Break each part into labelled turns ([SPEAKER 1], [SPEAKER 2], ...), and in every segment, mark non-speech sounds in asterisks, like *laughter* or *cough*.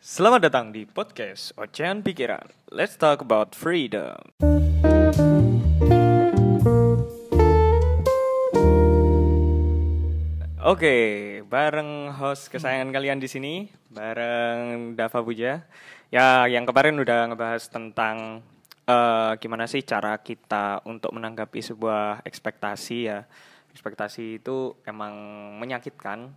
[SPEAKER 1] Selamat datang di podcast Ocehan Pikiran. Let's talk about freedom. Oke, bareng host kesayangan kalian di sini, bareng Dava Puja. Ya, yang kemarin udah ngebahas tentang eh, gimana sih cara kita untuk menanggapi sebuah ekspektasi ya. Ekspektasi itu emang menyakitkan,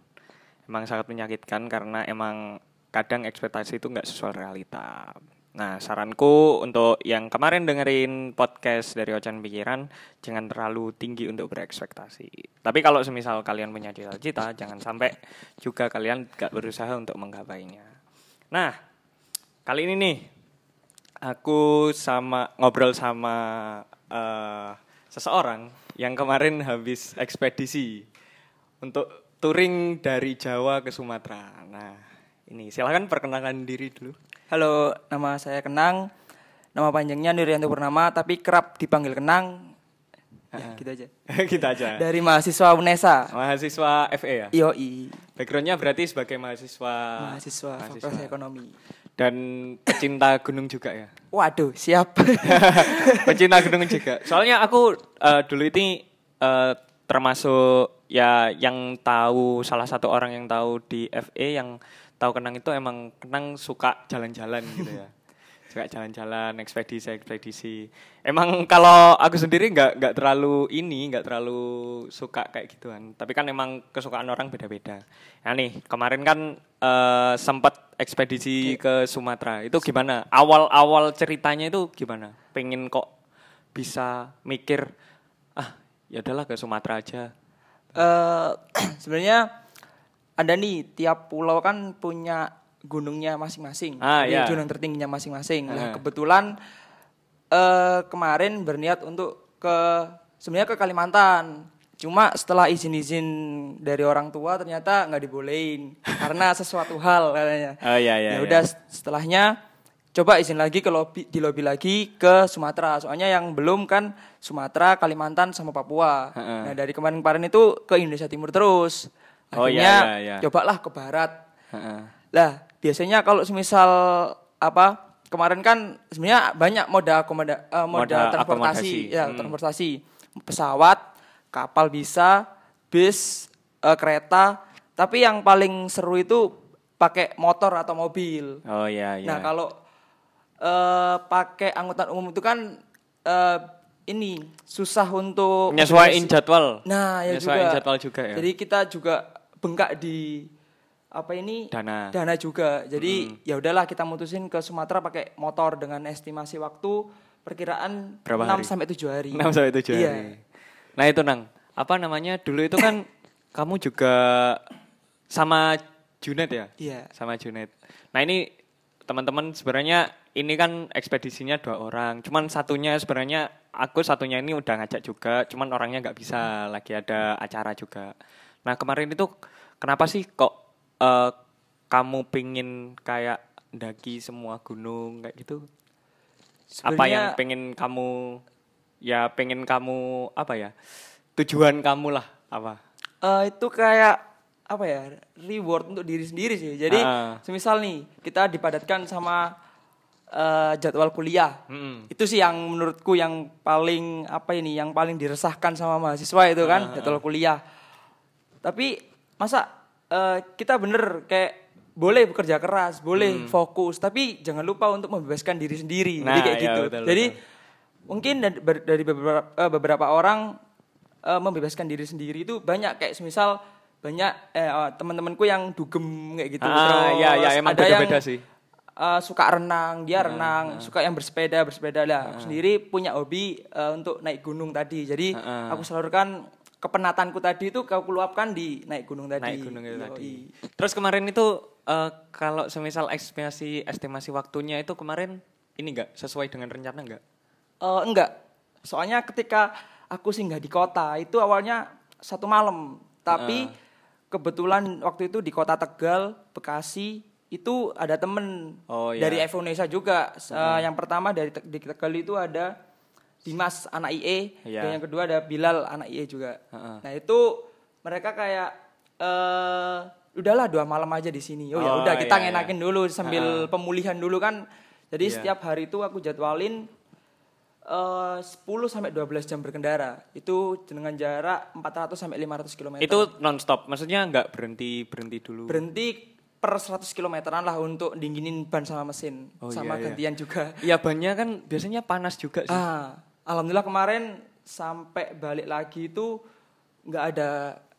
[SPEAKER 1] emang sangat menyakitkan karena emang kadang ekspektasi itu nggak sesuai realita. Nah, saranku untuk yang kemarin dengerin podcast dari Ocehan Pikiran, jangan terlalu tinggi untuk berekspektasi. Tapi kalau semisal kalian punya cita-cita, jangan sampai juga kalian gak berusaha untuk menggapainya. Nah, kali ini nih, aku sama ngobrol sama eh, seseorang yang kemarin habis ekspedisi untuk touring dari Jawa ke Sumatera. Nah, ini silahkan perkenalkan diri dulu.
[SPEAKER 2] Halo, nama saya Kenang. Nama panjangnya Nuryanto Purnama, tapi kerap dipanggil Kenang. Ya, gitu aja.
[SPEAKER 1] Kita *laughs* aja.
[SPEAKER 2] Dari mahasiswa UNESA.
[SPEAKER 1] Mahasiswa FE ya?
[SPEAKER 2] IOI,
[SPEAKER 1] Backgroundnya berarti sebagai mahasiswa
[SPEAKER 2] mahasiswa Fakultas Ekonomi.
[SPEAKER 1] dan pecinta gunung juga ya.
[SPEAKER 2] Waduh, siap. *laughs*
[SPEAKER 1] pecinta gunung juga. Soalnya aku eh, dulu ini eh, termasuk ya yang tahu salah satu orang yang tahu di FE yang tahu Kenang itu emang Kenang suka jalan-jalan gitu ya. *laughs* Suka jalan-jalan, ekspedisi, ekspedisi. Emang kalau aku sendiri nggak nggak terlalu ini, nggak terlalu suka kayak gituan. Tapi kan emang kesukaan orang beda-beda. Nah nih kemarin kan eh, sempat ekspedisi ke Sumatera. Itu gimana? Awal-awal ceritanya itu gimana? Pengen kok bisa mikir ah ya udahlah ke Sumatera aja.
[SPEAKER 2] Eh, *clears throat* sebenarnya ada nih tiap pulau kan punya gunungnya masing-masing.
[SPEAKER 1] Ah, iya.
[SPEAKER 2] gunung tertingginya masing-masing.
[SPEAKER 1] Ah.
[SPEAKER 2] Nah, kebetulan eh kemarin berniat untuk ke sebenarnya ke Kalimantan. Cuma setelah izin-izin dari orang tua ternyata nggak dibolehin *laughs* karena sesuatu hal katanya.
[SPEAKER 1] Oh iya iya.
[SPEAKER 2] ya
[SPEAKER 1] iya.
[SPEAKER 2] udah setelahnya coba izin lagi ke lobby di lobby lagi ke Sumatera. Soalnya yang belum kan Sumatera, Kalimantan sama Papua.
[SPEAKER 1] Heeh.
[SPEAKER 2] Nah, dari kemarin-kemarin itu ke Indonesia Timur terus.
[SPEAKER 1] Oh, iya,
[SPEAKER 2] Akhirnya
[SPEAKER 1] iya, iya.
[SPEAKER 2] cobalah ke barat. Lah, biasanya kalau semisal apa? Kemarin kan sebenarnya banyak moda akomoda, eh, moda,
[SPEAKER 1] Moda
[SPEAKER 2] transportasi, ya,
[SPEAKER 1] Hmm.
[SPEAKER 2] transportasi. Pesawat, kapal bisa, bis, eh, kereta, tapi yang paling seru itu pakai motor atau mobil.
[SPEAKER 1] Oh iya iya.
[SPEAKER 2] Nah, kalau eh, pakai angkutan umum itu kan eh, ini susah untuk
[SPEAKER 1] Nyesuaiin jadwal.
[SPEAKER 2] Nah, ya juga.
[SPEAKER 1] jadwal juga ya.
[SPEAKER 2] Jadi kita juga bengkak di apa ini
[SPEAKER 1] Dana.
[SPEAKER 2] dana juga. Jadi ya udahlah kita mutusin ke Sumatera pakai motor dengan estimasi waktu perkiraan
[SPEAKER 1] Berapa
[SPEAKER 2] 6
[SPEAKER 1] hari?
[SPEAKER 2] sampai 7 hari.
[SPEAKER 1] 6 sampai 7
[SPEAKER 2] Iya.
[SPEAKER 1] hari. Nah, itu Nang. Apa namanya? Dulu itu kan *laughs* kamu juga sama Junet ya?
[SPEAKER 2] Iya.
[SPEAKER 1] Sama Junet. Nah, ini teman-teman sebenarnya ini kan ekspedisinya dua orang. Cuman satunya sebenarnya aku satunya ini udah ngajak juga, cuman orangnya nggak bisa lagi ada acara juga. Nah, kemarin itu kenapa sih kok eh, kamu pingin kayak daki semua gunung kayak gitu? apa yang pengen kamu ya pengen kamu apa ya tujuan kamu lah apa
[SPEAKER 2] Eh, itu kayak apa ya reward untuk diri sendiri sih. Jadi
[SPEAKER 1] Ah.
[SPEAKER 2] semisal nih kita dipadatkan sama eh, jadwal kuliah.
[SPEAKER 1] Mm-mm.
[SPEAKER 2] Itu sih yang menurutku yang paling apa ini yang paling diresahkan sama mahasiswa itu kan
[SPEAKER 1] Ah,
[SPEAKER 2] jadwal kuliah. Tapi masa eh, kita bener kayak boleh bekerja keras, boleh fokus, tapi jangan lupa untuk membebaskan diri sendiri.
[SPEAKER 1] Hmm. Nah,
[SPEAKER 2] Jadi kayak
[SPEAKER 1] iya,
[SPEAKER 2] gitu.
[SPEAKER 1] betul,
[SPEAKER 2] Jadi
[SPEAKER 1] betul.
[SPEAKER 2] mungkin dari, ber- dari beberapa eh, beberapa orang eh, membebaskan diri sendiri itu banyak kayak semisal banyak eh, eh, teman-temanku yang dugem kayak gitu.
[SPEAKER 1] Ah, iya, iya, emang
[SPEAKER 2] ada yang
[SPEAKER 1] sih.
[SPEAKER 2] eh, suka renang,
[SPEAKER 1] Nah,
[SPEAKER 2] dia renang, suka yang bersepeda, bersepeda lah. Aku sendiri punya hobi eh, untuk naik gunung tadi. Jadi
[SPEAKER 1] Ah,
[SPEAKER 2] aku salurkan kepenatanku tadi itu kau luapkan di naik gunung tadi.
[SPEAKER 1] naik gunung itu
[SPEAKER 2] Yoi.
[SPEAKER 1] tadi terus kemarin itu eh, kalau semisal estimasi estimasi waktunya itu kemarin ini enggak sesuai dengan rencana enggak
[SPEAKER 2] Eh, enggak. Soalnya ketika aku singgah di kota itu awalnya satu malam, tapi kebetulan waktu itu di kota Tegal, Bekasi itu ada temen
[SPEAKER 1] Oh, iya.
[SPEAKER 2] dari Indonesia juga. Eh, yang pertama dari di Tegal itu ada Dimas anak IE,
[SPEAKER 1] Iya.
[SPEAKER 2] dan yang kedua ada Bilal anak IE juga.
[SPEAKER 1] Heeh.
[SPEAKER 2] Nah itu mereka kayak eh udahlah dua malam aja di sini. Oh, ya
[SPEAKER 1] Oh,
[SPEAKER 2] udah kita
[SPEAKER 1] iya,
[SPEAKER 2] ngenakin dulu sambil pemulihan dulu kan. Jadi
[SPEAKER 1] Iya.
[SPEAKER 2] setiap hari itu aku jadwalin eh 10 sampai 12 jam berkendara. Itu dengan jarak 400 sampai 500 km.
[SPEAKER 1] Itu nonstop, maksudnya nggak berhenti berhenti dulu.
[SPEAKER 2] berhenti per 100 kilometeran lah untuk dinginin ban sama mesin
[SPEAKER 1] Oh,
[SPEAKER 2] sama
[SPEAKER 1] iya, iya.
[SPEAKER 2] gantian juga.
[SPEAKER 1] Iya bannya kan biasanya panas juga sih.
[SPEAKER 2] Ah, alhamdulillah kemarin sampai balik lagi itu nggak ada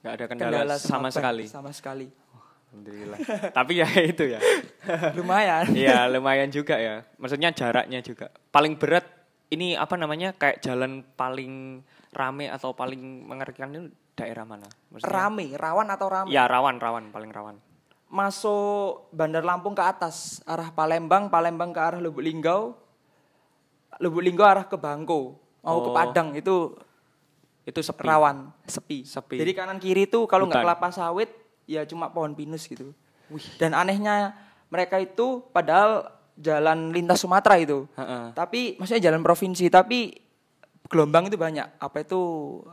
[SPEAKER 1] Nggak ada kendala sama
[SPEAKER 2] ban,
[SPEAKER 1] sekali.
[SPEAKER 2] Sama sekali.
[SPEAKER 1] Alhamdulillah. Tapi ya *laughs* itu ya. *laughs*
[SPEAKER 2] Lumayan.
[SPEAKER 1] Iya lumayan juga ya. Maksudnya jaraknya juga. Paling berat ini apa namanya kayak jalan paling rame atau paling mengerikan itu daerah mana? Maksudnya,
[SPEAKER 2] Rame, rawan atau rame?
[SPEAKER 1] Ya rawan rawan paling rawan.
[SPEAKER 2] Masuk Bandar Lampung ke atas, arah Palembang, Palembang ke arah Lubuk Linggau, Lubuk Linggau arah ke Bangko, mau ke
[SPEAKER 1] Oh.
[SPEAKER 2] Padang itu
[SPEAKER 1] Itu sepi.
[SPEAKER 2] rawan, sepi.
[SPEAKER 1] Sepi.
[SPEAKER 2] Jadi kanan kiri tuh kalau nggak kelapa sawit ya cuma pohon pinus gitu. Dan anehnya mereka itu padahal jalan lintas Sumatera itu.
[SPEAKER 1] Heeh.
[SPEAKER 2] Tapi maksudnya jalan provinsi tapi gelombang itu banyak. Apa itu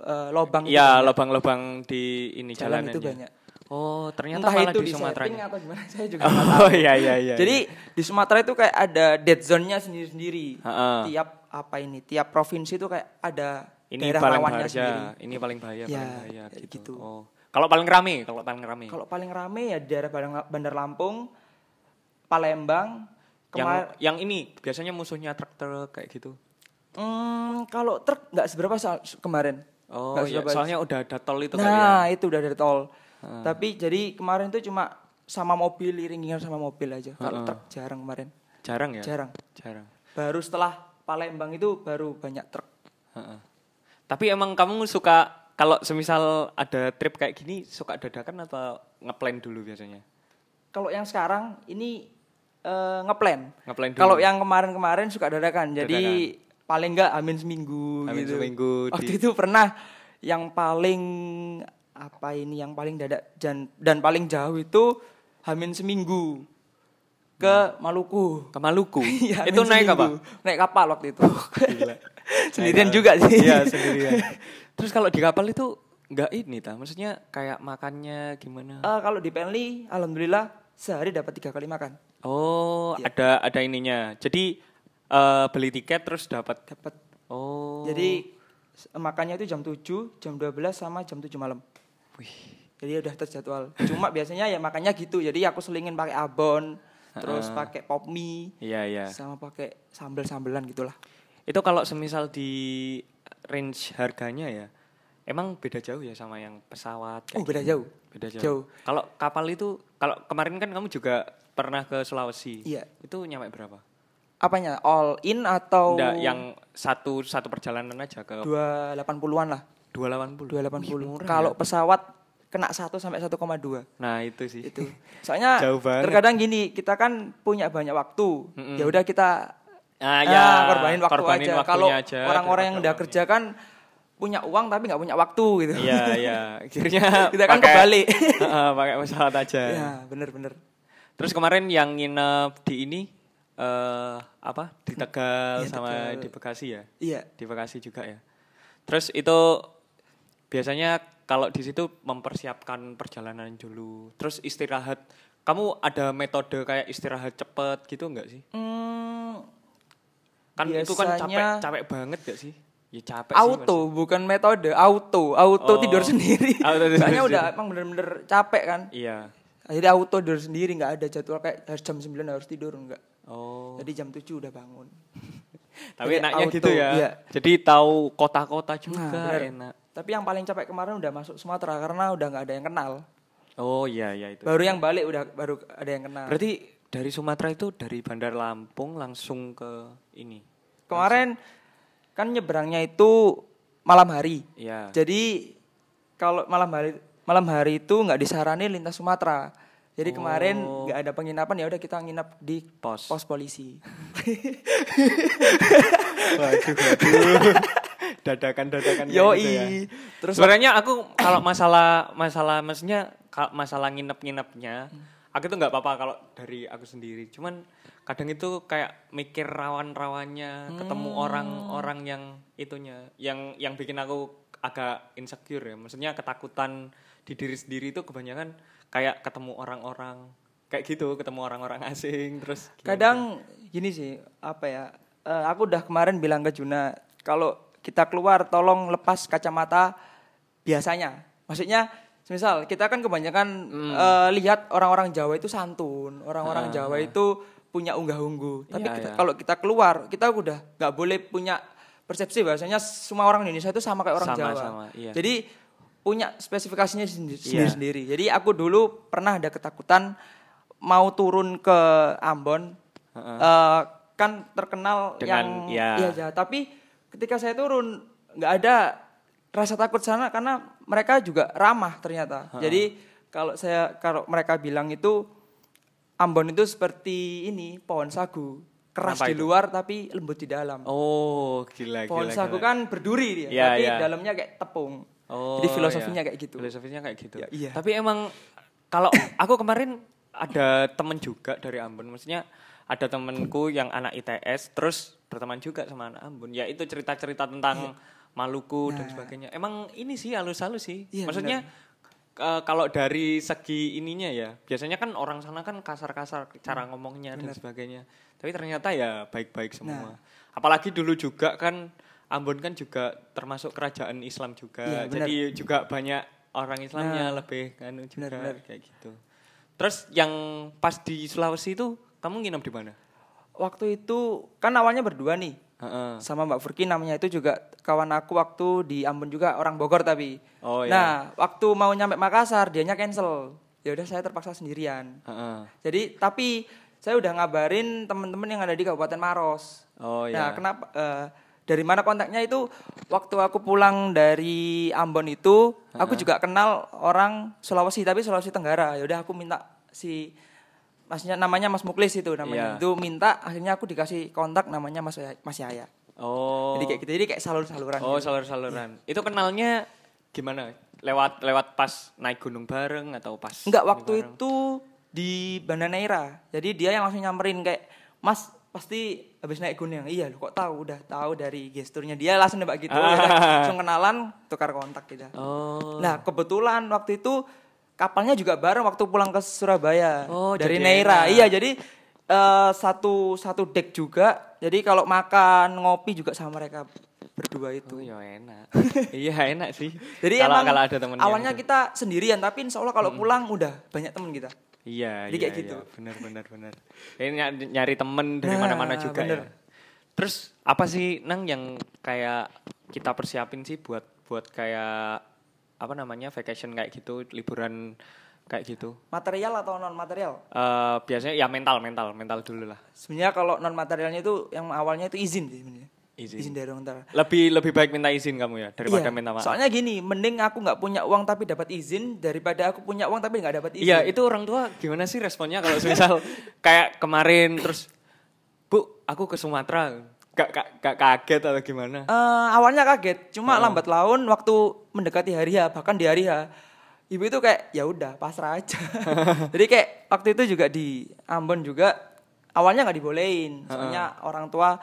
[SPEAKER 2] eh, lobang itu
[SPEAKER 1] Iya lobang-lobang di ini
[SPEAKER 2] jalan
[SPEAKER 1] jalanannya.
[SPEAKER 2] itu banyak.
[SPEAKER 1] Oh ternyata
[SPEAKER 2] Entah
[SPEAKER 1] malah
[SPEAKER 2] itu
[SPEAKER 1] di
[SPEAKER 2] di
[SPEAKER 1] Sumatera.
[SPEAKER 2] atau gimana saya juga *laughs* nggak tahu.
[SPEAKER 1] Oh iya iya iya.
[SPEAKER 2] Jadi di Sumatera itu kayak ada dead zone-nya sendiri-sendiri.
[SPEAKER 1] Heeh.
[SPEAKER 2] Tiap apa ini, tiap provinsi itu kayak ada
[SPEAKER 1] ini
[SPEAKER 2] daerah
[SPEAKER 1] paling bahaya,
[SPEAKER 2] sendiri.
[SPEAKER 1] ini paling bahaya,
[SPEAKER 2] Ya,
[SPEAKER 1] paling bahaya gitu.
[SPEAKER 2] gitu.
[SPEAKER 1] Oh. Kalau paling rame, kalau paling rame.
[SPEAKER 2] Kalau paling rame ya di daerah Bandar- Bandar Lampung, Palembang,
[SPEAKER 1] yang
[SPEAKER 2] kemar
[SPEAKER 1] yang ini biasanya musuhnya truk-truk kayak gitu.
[SPEAKER 2] Hmm, kalau truk nggak seberapa soal- kemarin.
[SPEAKER 1] Oh iya, soalnya udah ada tol itu kali ya.
[SPEAKER 2] nah itu udah dari tol. Tapi jadi kemarin tuh cuma sama mobil iringan sama mobil aja. Kalau truk jarang kemarin.
[SPEAKER 1] Jarang ya?
[SPEAKER 2] Jarang.
[SPEAKER 1] Jarang.
[SPEAKER 2] Baru setelah Palembang itu baru banyak truk.
[SPEAKER 1] Heeh. Tapi emang kamu suka kalau semisal ada trip kayak gini suka dadakan atau ngeplan dulu biasanya?
[SPEAKER 2] Kalau yang sekarang ini eh, ngeplan.
[SPEAKER 1] Ngeplan dulu.
[SPEAKER 2] Kalau yang kemarin-kemarin suka dadakan. Jadi paling enggak amin seminggu
[SPEAKER 1] Amin
[SPEAKER 2] gitu.
[SPEAKER 1] seminggu
[SPEAKER 2] Waktu
[SPEAKER 1] di-
[SPEAKER 2] itu pernah yang paling apa ini yang paling dadak dan dan paling jauh itu Hamin seminggu ke Maluku.
[SPEAKER 1] Ke Maluku. *laughs*
[SPEAKER 2] Iya,
[SPEAKER 1] itu naik apa?
[SPEAKER 2] Naik kapal waktu itu.
[SPEAKER 1] Gila. *laughs*
[SPEAKER 2] Sendirian
[SPEAKER 1] Naik
[SPEAKER 2] juga sih.
[SPEAKER 1] Iya, sendirian. *laughs* Terus kalau di kapal itu nggak ini ta? Maksudnya kayak makannya gimana?
[SPEAKER 2] Eh, kalau di Penly, alhamdulillah sehari dapat tiga kali makan.
[SPEAKER 1] Oh,
[SPEAKER 2] Iya.
[SPEAKER 1] ada ada ininya. Jadi eh, beli tiket terus dapat.
[SPEAKER 2] Dapat.
[SPEAKER 1] Oh.
[SPEAKER 2] Jadi makannya itu jam 7, jam 12 sama jam 7 malam.
[SPEAKER 1] Wih.
[SPEAKER 2] Jadi udah terjadwal. Cuma biasanya ya makannya gitu. Jadi aku selingin pakai abon, terus pakai pop mie,
[SPEAKER 1] Iya, iya.
[SPEAKER 2] sama pakai sambel-sambelan gitulah.
[SPEAKER 1] Itu kalau semisal di range harganya ya, emang beda jauh ya sama yang pesawat?
[SPEAKER 2] Oh, beda
[SPEAKER 1] gitu?
[SPEAKER 2] jauh.
[SPEAKER 1] Beda jauh.
[SPEAKER 2] Jauh.
[SPEAKER 1] Kalau kapal itu, kalau kemarin kan kamu juga pernah ke Sulawesi.
[SPEAKER 2] Iya.
[SPEAKER 1] Itu nyampe berapa?
[SPEAKER 2] Apanya? All in atau
[SPEAKER 1] Nggak, yang satu satu perjalanan aja ke
[SPEAKER 2] 280-an lah.
[SPEAKER 1] 280.
[SPEAKER 2] 280.
[SPEAKER 1] Wih, murah
[SPEAKER 2] Kalau
[SPEAKER 1] ya.
[SPEAKER 2] pesawat kena 1 sampai 1,2
[SPEAKER 1] Nah, itu sih.
[SPEAKER 2] itu. *laughs* Soalnya
[SPEAKER 1] Jauh banget.
[SPEAKER 2] terkadang gini, kita kan punya banyak waktu.
[SPEAKER 1] Mm-mm.
[SPEAKER 2] Ya udah kita
[SPEAKER 1] Ah,
[SPEAKER 2] ah,
[SPEAKER 1] ya,
[SPEAKER 2] korbanin waktu
[SPEAKER 1] korbanin
[SPEAKER 2] aja.
[SPEAKER 1] waktunya
[SPEAKER 2] Kalau orang-orang yang udah kerja kan punya uang tapi nggak punya waktu gitu.
[SPEAKER 1] Iya, iya. *laughs* Akhirnya
[SPEAKER 2] Kita kan
[SPEAKER 1] pakai-
[SPEAKER 2] kebalik. *laughs*
[SPEAKER 1] Heeh, pakai pesawat aja.
[SPEAKER 2] Ya, bener-bener.
[SPEAKER 1] Terus kemarin yang nginep di ini eh apa? Di Tegal
[SPEAKER 2] Iya,
[SPEAKER 1] sama
[SPEAKER 2] Tegal.
[SPEAKER 1] di Bekasi ya?
[SPEAKER 2] Iya.
[SPEAKER 1] Di Bekasi juga ya. Terus itu biasanya kalau di situ mempersiapkan perjalanan dulu. Terus istirahat. Kamu ada metode kayak istirahat cepet gitu enggak sih?
[SPEAKER 2] Hmm,
[SPEAKER 1] Kan itu kan capek
[SPEAKER 2] biasanya
[SPEAKER 1] capek banget gak sih? Ya capek sih.
[SPEAKER 2] auto bukan metode, auto, auto
[SPEAKER 1] Oh,
[SPEAKER 2] tidur sendiri. *laughs*
[SPEAKER 1] auto tidur
[SPEAKER 2] Soalnya udah emang bener-bener capek kan.
[SPEAKER 1] Iya.
[SPEAKER 2] Jadi auto tidur sendiri nggak ada jadwal kayak harus jam 9 harus tidur enggak.
[SPEAKER 1] Oh.
[SPEAKER 2] Jadi jam 7 udah bangun. *laughs*
[SPEAKER 1] Tapi
[SPEAKER 2] Jadi
[SPEAKER 1] enaknya
[SPEAKER 2] auto,
[SPEAKER 1] gitu ya.
[SPEAKER 2] iya.
[SPEAKER 1] Jadi tahu kota-kota juga
[SPEAKER 2] Nah, bener.
[SPEAKER 1] enak.
[SPEAKER 2] Tapi yang paling capek kemarin udah masuk Sumatera karena udah nggak ada yang kenal.
[SPEAKER 1] Oh iya iya itu.
[SPEAKER 2] Baru yang balik udah baru ada yang kenal.
[SPEAKER 1] Berarti dari Sumatera itu dari Bandar Lampung langsung ke ini.
[SPEAKER 2] Kemarin kan nyebrangnya itu malam hari.
[SPEAKER 1] Iya.
[SPEAKER 2] Jadi kalau malam hari malam hari itu nggak disarani lintas Sumatera. Jadi kemarin
[SPEAKER 1] Oh.
[SPEAKER 2] nggak ada penginapan ya udah kita nginap di
[SPEAKER 1] Pos.
[SPEAKER 2] pos polisi. *laughs*
[SPEAKER 1] Waduh, waduh. Dadakan-dadakan
[SPEAKER 2] Yoi.
[SPEAKER 1] gitu ya.
[SPEAKER 2] Terus
[SPEAKER 1] Sebenarnya aku kalau masalah masalah maksudnya masalah nginep-nginepnya, aku tuh nggak apa-apa kalau dari aku sendiri. Cuman kadang itu kayak mikir rawan-rawannya, ketemu orang-orang yang itunya, yang yang bikin aku agak insecure ya. Maksudnya ketakutan di diri sendiri itu kebanyakan kayak ketemu orang-orang kayak gitu, ketemu orang-orang asing terus gimana?
[SPEAKER 2] Kadang gini sih, apa ya? eh, aku udah kemarin bilang ke Juna, kalau kita keluar tolong lepas kacamata biasanya. Maksudnya, misal kita kan kebanyakan
[SPEAKER 1] Hmm.
[SPEAKER 2] eh, lihat orang-orang Jawa itu santun, orang-orang Jawa itu punya unggah-ungguh. Tapi
[SPEAKER 1] Iya,
[SPEAKER 2] kita,
[SPEAKER 1] iya.
[SPEAKER 2] kalau kita keluar, kita udah nggak boleh punya persepsi bahwasanya semua orang Indonesia itu sama kayak orang
[SPEAKER 1] Sama,
[SPEAKER 2] Jawa.
[SPEAKER 1] sama, iya.
[SPEAKER 2] Jadi punya spesifikasinya
[SPEAKER 1] Iya.
[SPEAKER 2] sendiri-sendiri. Jadi aku dulu pernah ada ketakutan mau turun ke Ambon,
[SPEAKER 1] Heeh.
[SPEAKER 2] eh, kan terkenal
[SPEAKER 1] Dengan-
[SPEAKER 2] yang
[SPEAKER 1] ya.
[SPEAKER 2] iya Jawa. Tapi ketika saya turun nggak ada rasa takut sana karena mereka juga ramah ternyata. Jadi kalau saya kalau mereka bilang itu Ambon itu seperti ini pohon sagu keras
[SPEAKER 1] Kenapa
[SPEAKER 2] di
[SPEAKER 1] itu?
[SPEAKER 2] luar tapi lembut di dalam.
[SPEAKER 1] Oh, gila
[SPEAKER 2] pohon
[SPEAKER 1] gila.
[SPEAKER 2] sagu
[SPEAKER 1] gila.
[SPEAKER 2] kan berduri dia,
[SPEAKER 1] Iya,
[SPEAKER 2] tapi
[SPEAKER 1] iya.
[SPEAKER 2] dalamnya kayak tepung.
[SPEAKER 1] Oh,
[SPEAKER 2] Jadi filosofinya
[SPEAKER 1] iya.
[SPEAKER 2] kayak gitu.
[SPEAKER 1] Filosofinya kayak gitu.
[SPEAKER 2] Ya, iya.
[SPEAKER 1] Tapi emang kalau aku kemarin ada temen juga dari Ambon, maksudnya ada temenku yang anak ITS terus berteman juga sama anak Ambon. Ya itu cerita-cerita tentang Maluku dan sebagainya. Emang ini sih halus-halus sih.
[SPEAKER 2] Iya,
[SPEAKER 1] maksudnya eh, kalau dari segi ininya ya, biasanya kan orang sana kan kasar-kasar cara ngomongnya dan sebagainya. Tapi ternyata ya baik-baik semua. Apalagi dulu juga kan Ambon kan juga termasuk kerajaan Islam juga.
[SPEAKER 2] Iya, benar.
[SPEAKER 1] Jadi juga banyak orang Islamnya
[SPEAKER 2] Nah,
[SPEAKER 1] lebih anu juga
[SPEAKER 2] benar.
[SPEAKER 1] kayak gitu. Terus yang pas di Sulawesi itu kamu nginep di mana?
[SPEAKER 2] Waktu itu kan awalnya berdua nih.
[SPEAKER 1] Heeh.
[SPEAKER 2] sama Mbak Furki namanya itu juga kawan aku waktu di Ambon juga orang Bogor tapi.
[SPEAKER 1] Oh, iya.
[SPEAKER 2] Nah, waktu mau nyampe Makassar dianya cancel. Ya udah saya terpaksa sendirian.
[SPEAKER 1] Heeh.
[SPEAKER 2] Jadi tapi saya udah ngabarin teman-teman yang ada di Kabupaten Maros.
[SPEAKER 1] Oh
[SPEAKER 2] Nah,
[SPEAKER 1] ya.
[SPEAKER 2] kenapa eh, dari mana kontaknya itu waktu aku pulang dari Ambon itu aku juga kenal orang Sulawesi tapi Sulawesi Tenggara. Ya udah aku minta si Masnya namanya Mas Muklis itu namanya.
[SPEAKER 1] Iya.
[SPEAKER 2] Itu minta akhirnya aku dikasih kontak namanya Mas Yaya- Mas Yaya.
[SPEAKER 1] Oh.
[SPEAKER 2] Jadi kayak gitu. Jadi kayak salur-saluran.
[SPEAKER 1] Oh,
[SPEAKER 2] gitu.
[SPEAKER 1] salur-saluran. Itu kenalnya gimana? Lewat lewat pas naik gunung bareng atau pas
[SPEAKER 2] Enggak, waktu
[SPEAKER 1] bareng?
[SPEAKER 2] itu di Banda Neira. Jadi dia yang langsung nyamperin kayak, "Mas, pasti habis naik gunung." Iya, lu kok tahu? Udah tahu dari gesturnya dia langsung nembak gitu. Ya *laughs* udah, langsung kenalan, tukar kontak gitu.
[SPEAKER 1] Oh.
[SPEAKER 2] Nah, kebetulan waktu itu kapalnya juga bareng waktu pulang ke Surabaya
[SPEAKER 1] Oh,
[SPEAKER 2] dari Neira.
[SPEAKER 1] enak.
[SPEAKER 2] Iya, jadi eh, satu satu deck juga. Jadi kalau makan, ngopi juga sama mereka berdua itu.
[SPEAKER 1] Oh, ya enak. *laughs* iya, enak sih.
[SPEAKER 2] Jadi
[SPEAKER 1] kalau
[SPEAKER 2] emang
[SPEAKER 1] kalau ada yang
[SPEAKER 2] awalnya
[SPEAKER 1] itu.
[SPEAKER 2] kita sendirian, tapi insya Allah kalau pulang udah banyak temen kita.
[SPEAKER 1] Iya,
[SPEAKER 2] Jadi
[SPEAKER 1] iya,
[SPEAKER 2] kayak gitu.
[SPEAKER 1] iya. Benar, benar, benar. Ini nyari, nyari temen dari
[SPEAKER 2] Nah,
[SPEAKER 1] mana-mana juga
[SPEAKER 2] bener.
[SPEAKER 1] ya. Terus apa sih nang yang kayak kita persiapin sih buat buat kayak apa namanya vacation kayak gitu, liburan kayak gitu.
[SPEAKER 2] Material atau non material?
[SPEAKER 1] Eh biasanya ya mental, mental, mental dulu lah.
[SPEAKER 2] Sebenarnya kalau non materialnya itu yang awalnya itu izin sih sebenarnya.
[SPEAKER 1] Izin.
[SPEAKER 2] Izin dari orang Tara.
[SPEAKER 1] Lebih lebih baik minta izin kamu ya daripada
[SPEAKER 2] Iya,
[SPEAKER 1] minta maaf.
[SPEAKER 2] Soalnya gini, mending aku nggak punya uang tapi dapat izin daripada aku punya uang tapi nggak dapat izin.
[SPEAKER 1] Iya, itu orang tua gimana sih responnya kalau misal kayak kemarin terus Bu, aku ke Sumatera. Gak, gak, gak kaget atau gimana?
[SPEAKER 2] Eh, awalnya kaget, cuma
[SPEAKER 1] Oh.
[SPEAKER 2] lambat laun waktu mendekati hari H, bahkan di hari H, ibu itu kayak ya udah pasrah aja. *laughs* Jadi kayak waktu itu juga di Ambon juga awalnya nggak dibolehin, soalnya orang tua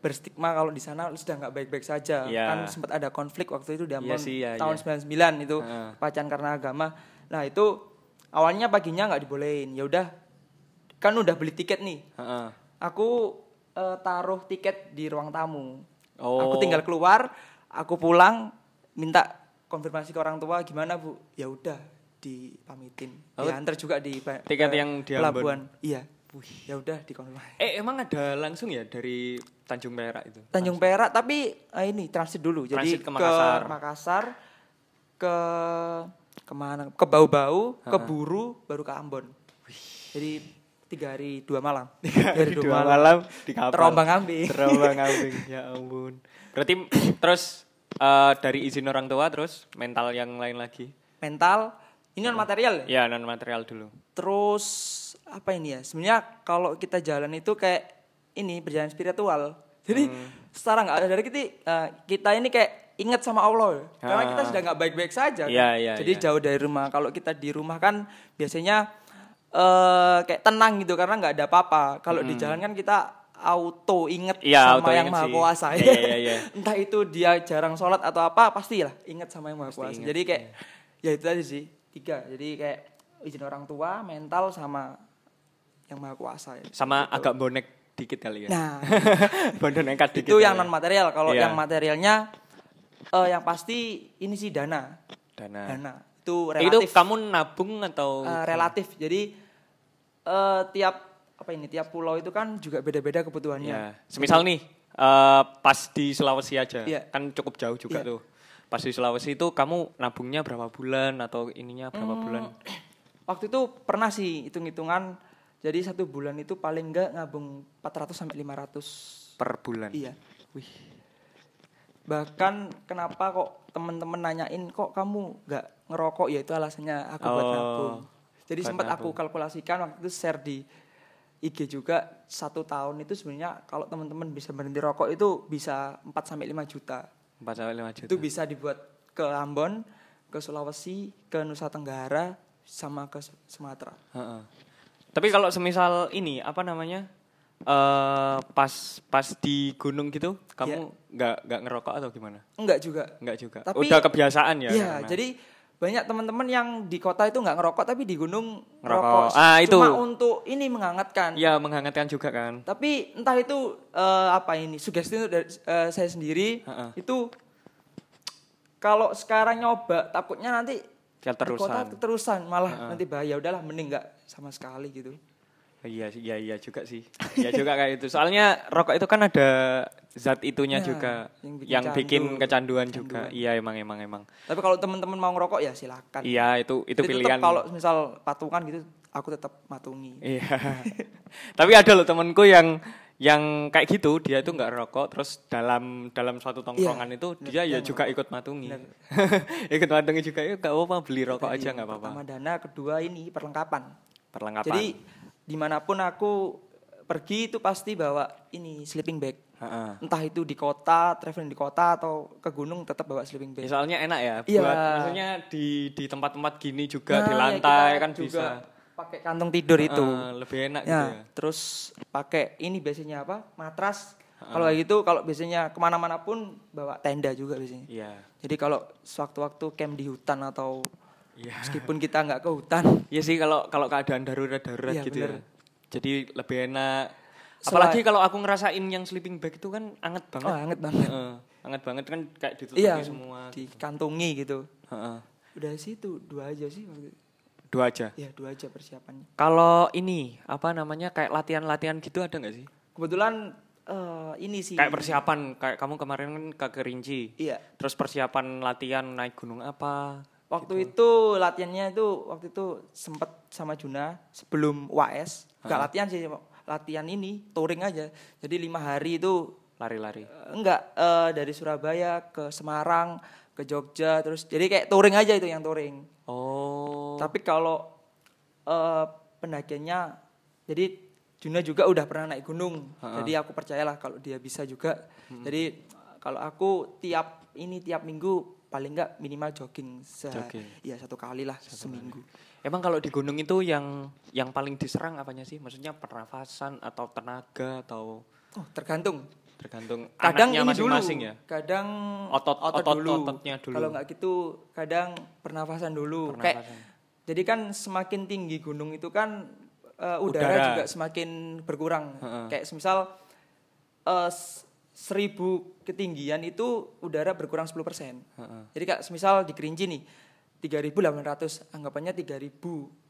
[SPEAKER 2] berstigma kalau di sana sudah nggak baik-baik saja.
[SPEAKER 1] Iya.
[SPEAKER 2] Kan sempat ada konflik waktu itu di
[SPEAKER 1] Iya
[SPEAKER 2] Ambon
[SPEAKER 1] sih, iya,
[SPEAKER 2] tahun
[SPEAKER 1] iya.
[SPEAKER 2] 99 itu
[SPEAKER 1] Heeh.
[SPEAKER 2] pacaran karena agama. Nah itu awalnya paginya nggak dibolehin, ya udah kan udah beli tiket nih,
[SPEAKER 1] Heeh.
[SPEAKER 2] aku eh, taruh tiket di ruang tamu.
[SPEAKER 1] Oh.
[SPEAKER 2] Aku tinggal keluar, aku pulang minta konfirmasi ke orang tua gimana bu? Ya udah dipamitin.
[SPEAKER 1] Oh.
[SPEAKER 2] Diantar juga di
[SPEAKER 1] Tiket
[SPEAKER 2] eh,
[SPEAKER 1] yang di
[SPEAKER 2] pelabuhan. Iya. Ya udah dikonfirmasi.
[SPEAKER 1] Eh emang ada langsung ya dari Tanjung Perak itu?
[SPEAKER 2] Tanjung Perak tapi eh, ini transit dulu. Jadi
[SPEAKER 1] Transit ke Makassar.
[SPEAKER 2] Makassar, ke ke mana? Ke Bau-Bau, ke Buru, baru ke Ambon. Jadi tiga hari dua malam. *laughs* Tiga hari
[SPEAKER 1] dua malam di kapal.
[SPEAKER 2] Terombang ambing.
[SPEAKER 1] Terombang *laughs* ambing. ya ampun. Berarti *clears throat* terus eh, dari izin orang tua terus mental yang lain lagi?
[SPEAKER 2] Mental, ini non material ya?
[SPEAKER 1] Ya non material dulu.
[SPEAKER 2] Terus apa ini ya? Sebenarnya kalau kita jalan itu kayak ini berjalan spiritual. Jadi secara nggak ada dari kita eh, kita ini kayak ingat sama Allah. Karena kita
[SPEAKER 1] Ah.
[SPEAKER 2] sudah nggak baik-baik saja. kan.
[SPEAKER 1] Iya, iya,
[SPEAKER 2] Jadi
[SPEAKER 1] iya.
[SPEAKER 2] jauh dari rumah. Kalau kita di rumah kan biasanya eh kayak tenang gitu karena nggak ada apa-apa. Kalau di jalan kan kita auto inget
[SPEAKER 1] Iya,
[SPEAKER 2] sama
[SPEAKER 1] auto
[SPEAKER 2] yang
[SPEAKER 1] inget
[SPEAKER 2] maha
[SPEAKER 1] sih.
[SPEAKER 2] kuasa.
[SPEAKER 1] Iya, iya, iya. *laughs*
[SPEAKER 2] Entah itu dia jarang sholat atau apa, pastilah inget sama yang maha kuasa.
[SPEAKER 1] inget,
[SPEAKER 2] Jadi kayak ya itu tadi sih tiga. Jadi kayak izin orang tua, mental sama yang maha kuasa ya.
[SPEAKER 1] Sama agak bonek dikit kali ya.
[SPEAKER 2] Nah, *laughs*
[SPEAKER 1] Bonek dikit.
[SPEAKER 2] itu yang
[SPEAKER 1] ya.
[SPEAKER 2] non material. Kalau
[SPEAKER 1] Iya.
[SPEAKER 2] yang materialnya eh, yang pasti ini sih dana.
[SPEAKER 1] Dana.
[SPEAKER 2] Dana. Itu
[SPEAKER 1] Itu
[SPEAKER 2] relatif.
[SPEAKER 1] kamu nabung atau
[SPEAKER 2] Eh, relatif. Jadi eh, tiap apa ini tiap pulau itu kan juga beda-beda kebutuhannya.
[SPEAKER 1] Ya, semisal nih eh, pas di Sulawesi aja,
[SPEAKER 2] Iya.
[SPEAKER 1] kan cukup jauh juga
[SPEAKER 2] Iya.
[SPEAKER 1] tuh. Pas di Sulawesi itu kamu nabungnya berapa bulan atau ininya berapa
[SPEAKER 2] Hmm.
[SPEAKER 1] bulan? *clears throat*
[SPEAKER 2] Waktu itu pernah sih hitung-hitungan. Jadi satu bulan itu paling enggak ngabung 400 sampai 500.
[SPEAKER 1] Per bulan.
[SPEAKER 2] Iya.
[SPEAKER 1] Wih.
[SPEAKER 2] Bahkan kenapa kok teman-teman nanyain kok kamu nggak ngerokok ya itu alasannya aku buat
[SPEAKER 1] Oh,
[SPEAKER 2] nabung. Jadi sempat aku kalkulasikan waktu itu share di IG juga satu tahun itu sebenarnya kalau teman-teman bisa berhenti rokok itu bisa 4 sampai 5 juta.
[SPEAKER 1] 4 sampai 5 juta.
[SPEAKER 2] Itu bisa dibuat ke Ambon, ke Sulawesi, ke Nusa Tenggara, sama ke Sumatera.
[SPEAKER 1] Tapi kalau semisal ini apa namanya? eh pas pas di gunung gitu, kamu nggak nggak ngerokok atau gimana?
[SPEAKER 2] Enggak juga.
[SPEAKER 1] Nggak juga.
[SPEAKER 2] Tapi-
[SPEAKER 1] Udah kebiasaan ya?
[SPEAKER 2] Iya,
[SPEAKER 1] karena-
[SPEAKER 2] jadi banyak teman-teman yang di kota itu nggak ngerokok tapi di gunung
[SPEAKER 1] Ngerokok.
[SPEAKER 2] ngerokok.
[SPEAKER 1] Ah, itu.
[SPEAKER 2] Cuma untuk ini menghangatkan.
[SPEAKER 1] Iya menghangatkan juga kan.
[SPEAKER 2] Tapi entah itu eh, apa ini sugesti itu dari eh, saya sendiri
[SPEAKER 1] Heeh.
[SPEAKER 2] itu kalau sekarang nyoba takutnya nanti di kota
[SPEAKER 1] Keterusan.
[SPEAKER 2] keterusan malah nanti bahaya udahlah mending nggak sama sekali gitu.
[SPEAKER 1] Iya, iya, iya juga sih. *laughs* Iya juga kayak itu. Soalnya rokok itu kan ada zat itunya
[SPEAKER 2] Ya,
[SPEAKER 1] juga
[SPEAKER 2] yang bikin
[SPEAKER 1] yang bikin
[SPEAKER 2] candu.
[SPEAKER 1] kecanduan juga. Iya, emang emang emang.
[SPEAKER 2] Tapi kalau teman-teman mau ngerokok ya silakan.
[SPEAKER 1] Iya, itu itu
[SPEAKER 2] tetap
[SPEAKER 1] pilihan.
[SPEAKER 2] kalau misal patungan gitu aku tetap matungi.
[SPEAKER 1] Iya. *laughs* Tapi ada loh temenku yang yang kayak gitu, dia itu nggak rokok, terus dalam dalam suatu tongkrongan
[SPEAKER 2] Iya,
[SPEAKER 1] itu
[SPEAKER 2] bener,
[SPEAKER 1] dia ya
[SPEAKER 2] dia
[SPEAKER 1] juga ikut matungi. *laughs* ikut matungi juga, ya nggak apa-apa beli rokok aja nggak apa-apa.
[SPEAKER 2] Pertama dana, kedua ini perlengkapan.
[SPEAKER 1] Perlengkapan.
[SPEAKER 2] Jadi di mana pun aku pergi itu pasti bawa ini sleeping bag.
[SPEAKER 1] Heeh.
[SPEAKER 2] Entah itu di kota, traveling di kota atau ke gunung tetap bawa sleeping
[SPEAKER 1] Ya,
[SPEAKER 2] bag.
[SPEAKER 1] soalnya enak ya,
[SPEAKER 2] Iya.
[SPEAKER 1] buat maksudnya di di tempat-tempat gini juga di
[SPEAKER 2] Nah, ya
[SPEAKER 1] lantai
[SPEAKER 2] kita
[SPEAKER 1] kan
[SPEAKER 2] juga
[SPEAKER 1] bisa.
[SPEAKER 2] Pakai kantong tidur itu.
[SPEAKER 1] Heeh, lebih enak gitu
[SPEAKER 2] Ya,
[SPEAKER 1] ya.
[SPEAKER 2] terus pakai ini biasanya apa? Matras. Kalau kayak gitu, kalau biasanya ke mana-mana pun bawa tenda juga biasanya.
[SPEAKER 1] Iya.
[SPEAKER 2] Jadi kalau sewaktu-waktu camp di hutan atau
[SPEAKER 1] Iya.
[SPEAKER 2] meskipun kita nggak ke hutan,
[SPEAKER 1] Iya sih kalau kalau keadaan darurat darurat
[SPEAKER 2] Iya,
[SPEAKER 1] gitu ya. Jadi lebih enak.
[SPEAKER 2] Selain-
[SPEAKER 1] Apalagi kalau aku ngerasain yang sleeping bag itu kan anget
[SPEAKER 2] oh,
[SPEAKER 1] banget.
[SPEAKER 2] hangat banget.
[SPEAKER 1] Heeh, anget banget kan kayak ditutupi
[SPEAKER 2] Iya,
[SPEAKER 1] semua.
[SPEAKER 2] dikantongi gitu.
[SPEAKER 1] Heeh.
[SPEAKER 2] Udah sih itu dua aja sih waktu.
[SPEAKER 1] Dua aja.
[SPEAKER 2] Ya dua aja persiapannya.
[SPEAKER 1] Kalau ini apa namanya kayak latihan-latihan gitu ada nggak sih?
[SPEAKER 2] Kebetulan eh, ini sih.
[SPEAKER 1] Kayak persiapan kayak kamu kemarin kan ke Kerinci.
[SPEAKER 2] Iya.
[SPEAKER 1] Terus persiapan latihan naik gunung apa?
[SPEAKER 2] Waktu itu latihannya itu waktu itu sempet sama Juna sebelum UAS. Enggak latihan sih, latihan ini touring aja. Jadi lima hari itu
[SPEAKER 1] Lari-lari.
[SPEAKER 2] eh, enggak eh, dari Surabaya ke Semarang ke Jogja terus jadi kayak touring aja itu yang touring.
[SPEAKER 1] Oh.
[SPEAKER 2] Tapi kalau eh pendakiannya jadi Juna juga udah pernah naik gunung. Jadi aku percayalah kalau dia bisa juga. Jadi kalau aku tiap ini tiap minggu paling enggak minimal jogging se
[SPEAKER 1] Jogging.
[SPEAKER 2] ya satu kali lah seminggu.
[SPEAKER 1] Emang kalau di gunung itu yang yang paling diserang apanya sih? Maksudnya pernafasan atau tenaga atau
[SPEAKER 2] Oh, tergantung.
[SPEAKER 1] tergantung
[SPEAKER 2] Kadang
[SPEAKER 1] anaknya
[SPEAKER 2] ini dulu,
[SPEAKER 1] masing-masing ya?
[SPEAKER 2] kadang
[SPEAKER 1] Otot- otot- ototnya dulu.
[SPEAKER 2] Kalau nggak gitu kadang pernafasan dulu.
[SPEAKER 1] Pernafasan.
[SPEAKER 2] Kayak jadi kan semakin tinggi gunung itu kan eh, udara,
[SPEAKER 1] Udara.
[SPEAKER 2] juga semakin berkurang.
[SPEAKER 1] Heeh.
[SPEAKER 2] Kayak semisal eh, seribu ketinggian itu udara berkurang 10%.
[SPEAKER 1] Heeh.
[SPEAKER 2] Jadi kayak semisal di Kerinci nih 3.800 anggapannya 3.000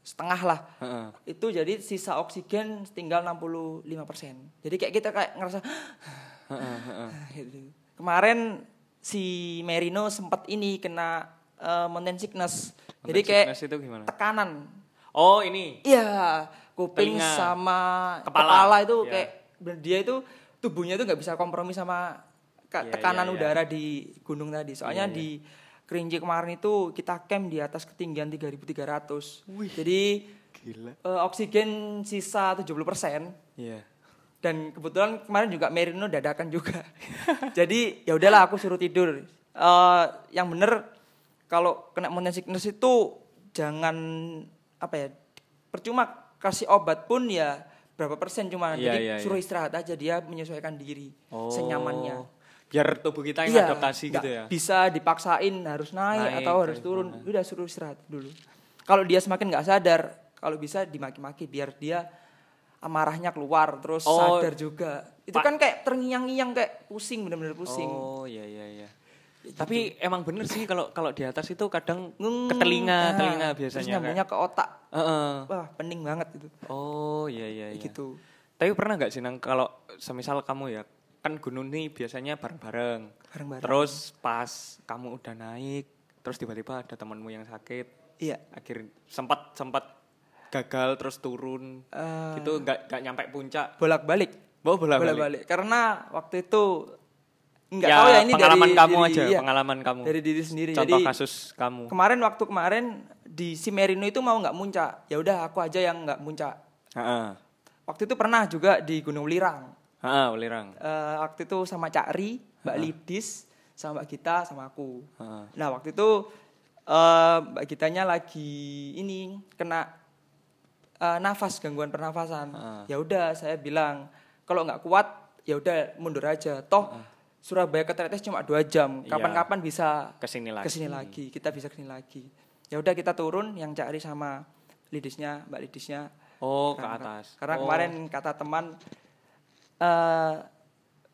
[SPEAKER 2] setengah lah.
[SPEAKER 1] Heeh.
[SPEAKER 2] Itu jadi sisa oksigen tinggal 65%. Jadi kayak kita kayak ngerasa
[SPEAKER 1] heeh. *laughs*
[SPEAKER 2] gitu. Kemarin si Merino sempat ini kena eh, mountain sickness. Jadi
[SPEAKER 1] Mountain
[SPEAKER 2] kayak
[SPEAKER 1] sickness itu gimana?
[SPEAKER 2] tekanan.
[SPEAKER 1] Oh, ini.
[SPEAKER 2] Iya, kuping
[SPEAKER 1] Telinga.
[SPEAKER 2] sama
[SPEAKER 1] Kepala.
[SPEAKER 2] kepala, itu
[SPEAKER 1] Iya.
[SPEAKER 2] kayak dia itu tubuhnya itu nggak bisa kompromi sama
[SPEAKER 1] Iya,
[SPEAKER 2] tekanan
[SPEAKER 1] iya, iya.
[SPEAKER 2] udara di gunung tadi. Soalnya
[SPEAKER 1] Iya, iya.
[SPEAKER 2] di Kerinci kemarin itu kita camp di atas ketinggian 3.300. Jadi
[SPEAKER 1] Gila.
[SPEAKER 2] eh, oksigen sisa 70%
[SPEAKER 1] Iya.
[SPEAKER 2] dan kebetulan kemarin juga Merino dadakan juga. *laughs* Jadi ya udahlah aku suruh tidur. Eh, yang bener kalau kena mountain sickness itu jangan apa ya percuma kasih obat pun ya berapa persen cuma
[SPEAKER 1] Iya,
[SPEAKER 2] jadi
[SPEAKER 1] iya,
[SPEAKER 2] suruh istirahat aja dia menyesuaikan diri
[SPEAKER 1] Oh.
[SPEAKER 2] senyamannya.
[SPEAKER 1] Biar tubuh kita yang
[SPEAKER 2] Iya,
[SPEAKER 1] adaptasi gitu ya.
[SPEAKER 2] bisa dipaksain harus naik,
[SPEAKER 1] Naik,
[SPEAKER 2] atau harus turun.
[SPEAKER 1] mana.
[SPEAKER 2] Udah suruh istirahat dulu. kalau dia semakin nggak sadar kalau bisa dimaki-maki biar dia amarahnya keluar terus
[SPEAKER 1] Oh,
[SPEAKER 2] sadar juga itu kan kayak terngiang-ngiang kayak pusing bener-bener pusing
[SPEAKER 1] Oh iya iya iya. Tapi emang bener sih kalau kalau di atas itu kadang
[SPEAKER 2] Ngeng.
[SPEAKER 1] ke telinga,
[SPEAKER 2] Nah,
[SPEAKER 1] telinga
[SPEAKER 2] terus
[SPEAKER 1] biasanya
[SPEAKER 2] nyambungnya ke otak
[SPEAKER 1] kayak. Heeh.
[SPEAKER 2] wah pening banget itu
[SPEAKER 1] Oh iya iya iya.
[SPEAKER 2] gitu
[SPEAKER 1] Tapi pernah nggak sih nang kalau semisal kamu ya kan gunung nih biasanya bareng-bareng.
[SPEAKER 2] bareng-bareng
[SPEAKER 1] Terus pas kamu udah naik, terus tiba-tiba ada temanmu yang sakit,
[SPEAKER 2] iya
[SPEAKER 1] akhir sempat sempat gagal terus turun,
[SPEAKER 2] Eh,
[SPEAKER 1] gitu nggak nggak nyampe puncak.
[SPEAKER 2] bolak-balik
[SPEAKER 1] Bawa bola balik.
[SPEAKER 2] bolak-balik karena waktu itu nggak
[SPEAKER 1] Ya,
[SPEAKER 2] tahu ya ini
[SPEAKER 1] pengalaman
[SPEAKER 2] dari
[SPEAKER 1] kamu
[SPEAKER 2] diri-
[SPEAKER 1] aja,
[SPEAKER 2] iya,
[SPEAKER 1] pengalaman kamu.
[SPEAKER 2] dari diri sendiri
[SPEAKER 1] Contoh
[SPEAKER 2] jadi
[SPEAKER 1] kasus kamu.
[SPEAKER 2] kemarin waktu kemarin di Simerino itu mau nggak muncak ya udah aku aja yang nggak muncak
[SPEAKER 1] Heeh.
[SPEAKER 2] waktu itu pernah juga di Gunung Lirang
[SPEAKER 1] Heeh, Ulirang.
[SPEAKER 2] Eh, waktu itu sama Cak Ri Mbak Lidis sama Mbak Gita sama aku
[SPEAKER 1] Heeh.
[SPEAKER 2] nah waktu itu eh, Mbak Gitanya lagi ini kena eh, nafas gangguan pernafasan ya udah saya bilang kalau nggak kuat ya udah mundur aja toh Surabaya ke Tretes cuma dua jam
[SPEAKER 1] Iya.
[SPEAKER 2] kapan-kapan bisa
[SPEAKER 1] Ke sini lagi.
[SPEAKER 2] ke sini lagi kita bisa ke sini lagi ya udah kita turun yang Cak Ri sama Lidisnya Mbak Lidisnya
[SPEAKER 1] Oh, ke atas.
[SPEAKER 2] karena
[SPEAKER 1] Oh.
[SPEAKER 2] kemarin kata teman eh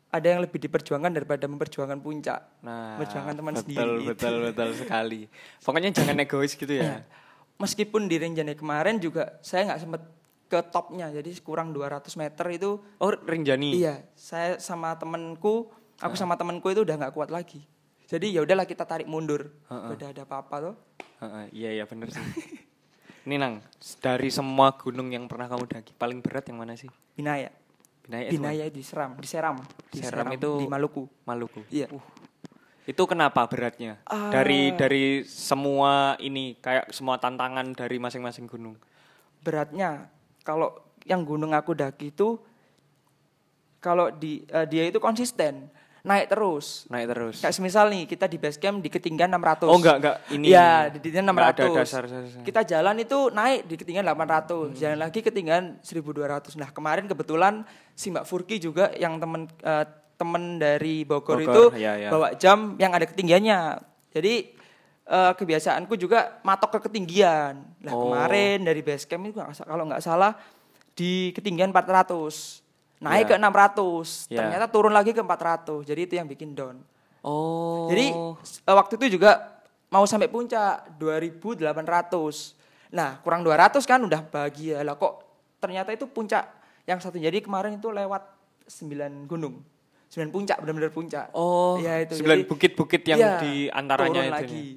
[SPEAKER 2] ada yang lebih diperjuangkan daripada memperjuangkan puncak.
[SPEAKER 1] Nah,
[SPEAKER 2] Memperjuangkan teman
[SPEAKER 1] betul,
[SPEAKER 2] sendiri.
[SPEAKER 1] Betul, *laughs* betul sekali. Pokoknya jangan egois gitu ya.
[SPEAKER 2] Meskipun di Rinjani kemarin juga saya nggak sempet ke topnya, jadi kurang 200 meter itu.
[SPEAKER 1] Oh, Rinjani.
[SPEAKER 2] Iya, saya sama temenku, aku sama temenku itu udah nggak kuat lagi. Jadi ya udahlah kita tarik mundur. Udah ada apa-apa tuh.
[SPEAKER 1] Iya, iya bener sih. *laughs* Ini Nang, dari semua gunung yang pernah kamu daki, paling berat yang mana sih?
[SPEAKER 2] Binaya.
[SPEAKER 1] Binaya itu
[SPEAKER 2] Binaya di Seram, di Seram. Di
[SPEAKER 1] Seram itu-
[SPEAKER 2] di Maluku.
[SPEAKER 1] Maluku.
[SPEAKER 2] Iya.
[SPEAKER 1] Itu kenapa beratnya?
[SPEAKER 2] Ah.
[SPEAKER 1] Dari dari semua ini kayak semua tantangan dari masing-masing gunung.
[SPEAKER 2] beratnya kalau yang gunung aku daki itu kalau di eh, dia itu konsisten naik terus
[SPEAKER 1] Naik terus.
[SPEAKER 2] kayak semisal nih kita di base camp di ketinggian 600
[SPEAKER 1] Oh, enggak, enggak. Ini
[SPEAKER 2] ya di ketinggian
[SPEAKER 1] enggak ada
[SPEAKER 2] 600
[SPEAKER 1] dasar, dasar.
[SPEAKER 2] kita jalan itu naik di ketinggian
[SPEAKER 1] Hmm.
[SPEAKER 2] 800 jalan lagi ketinggian 1200 nah kemarin kebetulan si Mbak Furki juga yang temen eh, temen dari Bogor,
[SPEAKER 1] Bogor,
[SPEAKER 2] itu
[SPEAKER 1] ya, ya.
[SPEAKER 2] bawa jam yang ada ketinggiannya jadi eh, kebiasaanku juga matok ke ketinggian nah
[SPEAKER 1] Oh.
[SPEAKER 2] kemarin dari base camp itu kalau nggak salah di ketinggian 400 naik
[SPEAKER 1] Ya.
[SPEAKER 2] ke 600
[SPEAKER 1] Ya.
[SPEAKER 2] ternyata turun lagi ke 400 jadi itu yang bikin down
[SPEAKER 1] Oh.
[SPEAKER 2] jadi eh, waktu itu juga mau sampai puncak 2800 nah kurang 200 kan udah bahagia lah kok ternyata itu puncak yang satu jadi kemarin itu lewat 9 gunung 9 puncak benar-benar puncak
[SPEAKER 1] Oh,
[SPEAKER 2] ya itu
[SPEAKER 1] sembilan bukit-bukit yang
[SPEAKER 2] Iya,
[SPEAKER 1] di antaranya
[SPEAKER 2] turun
[SPEAKER 1] itu.
[SPEAKER 2] lagi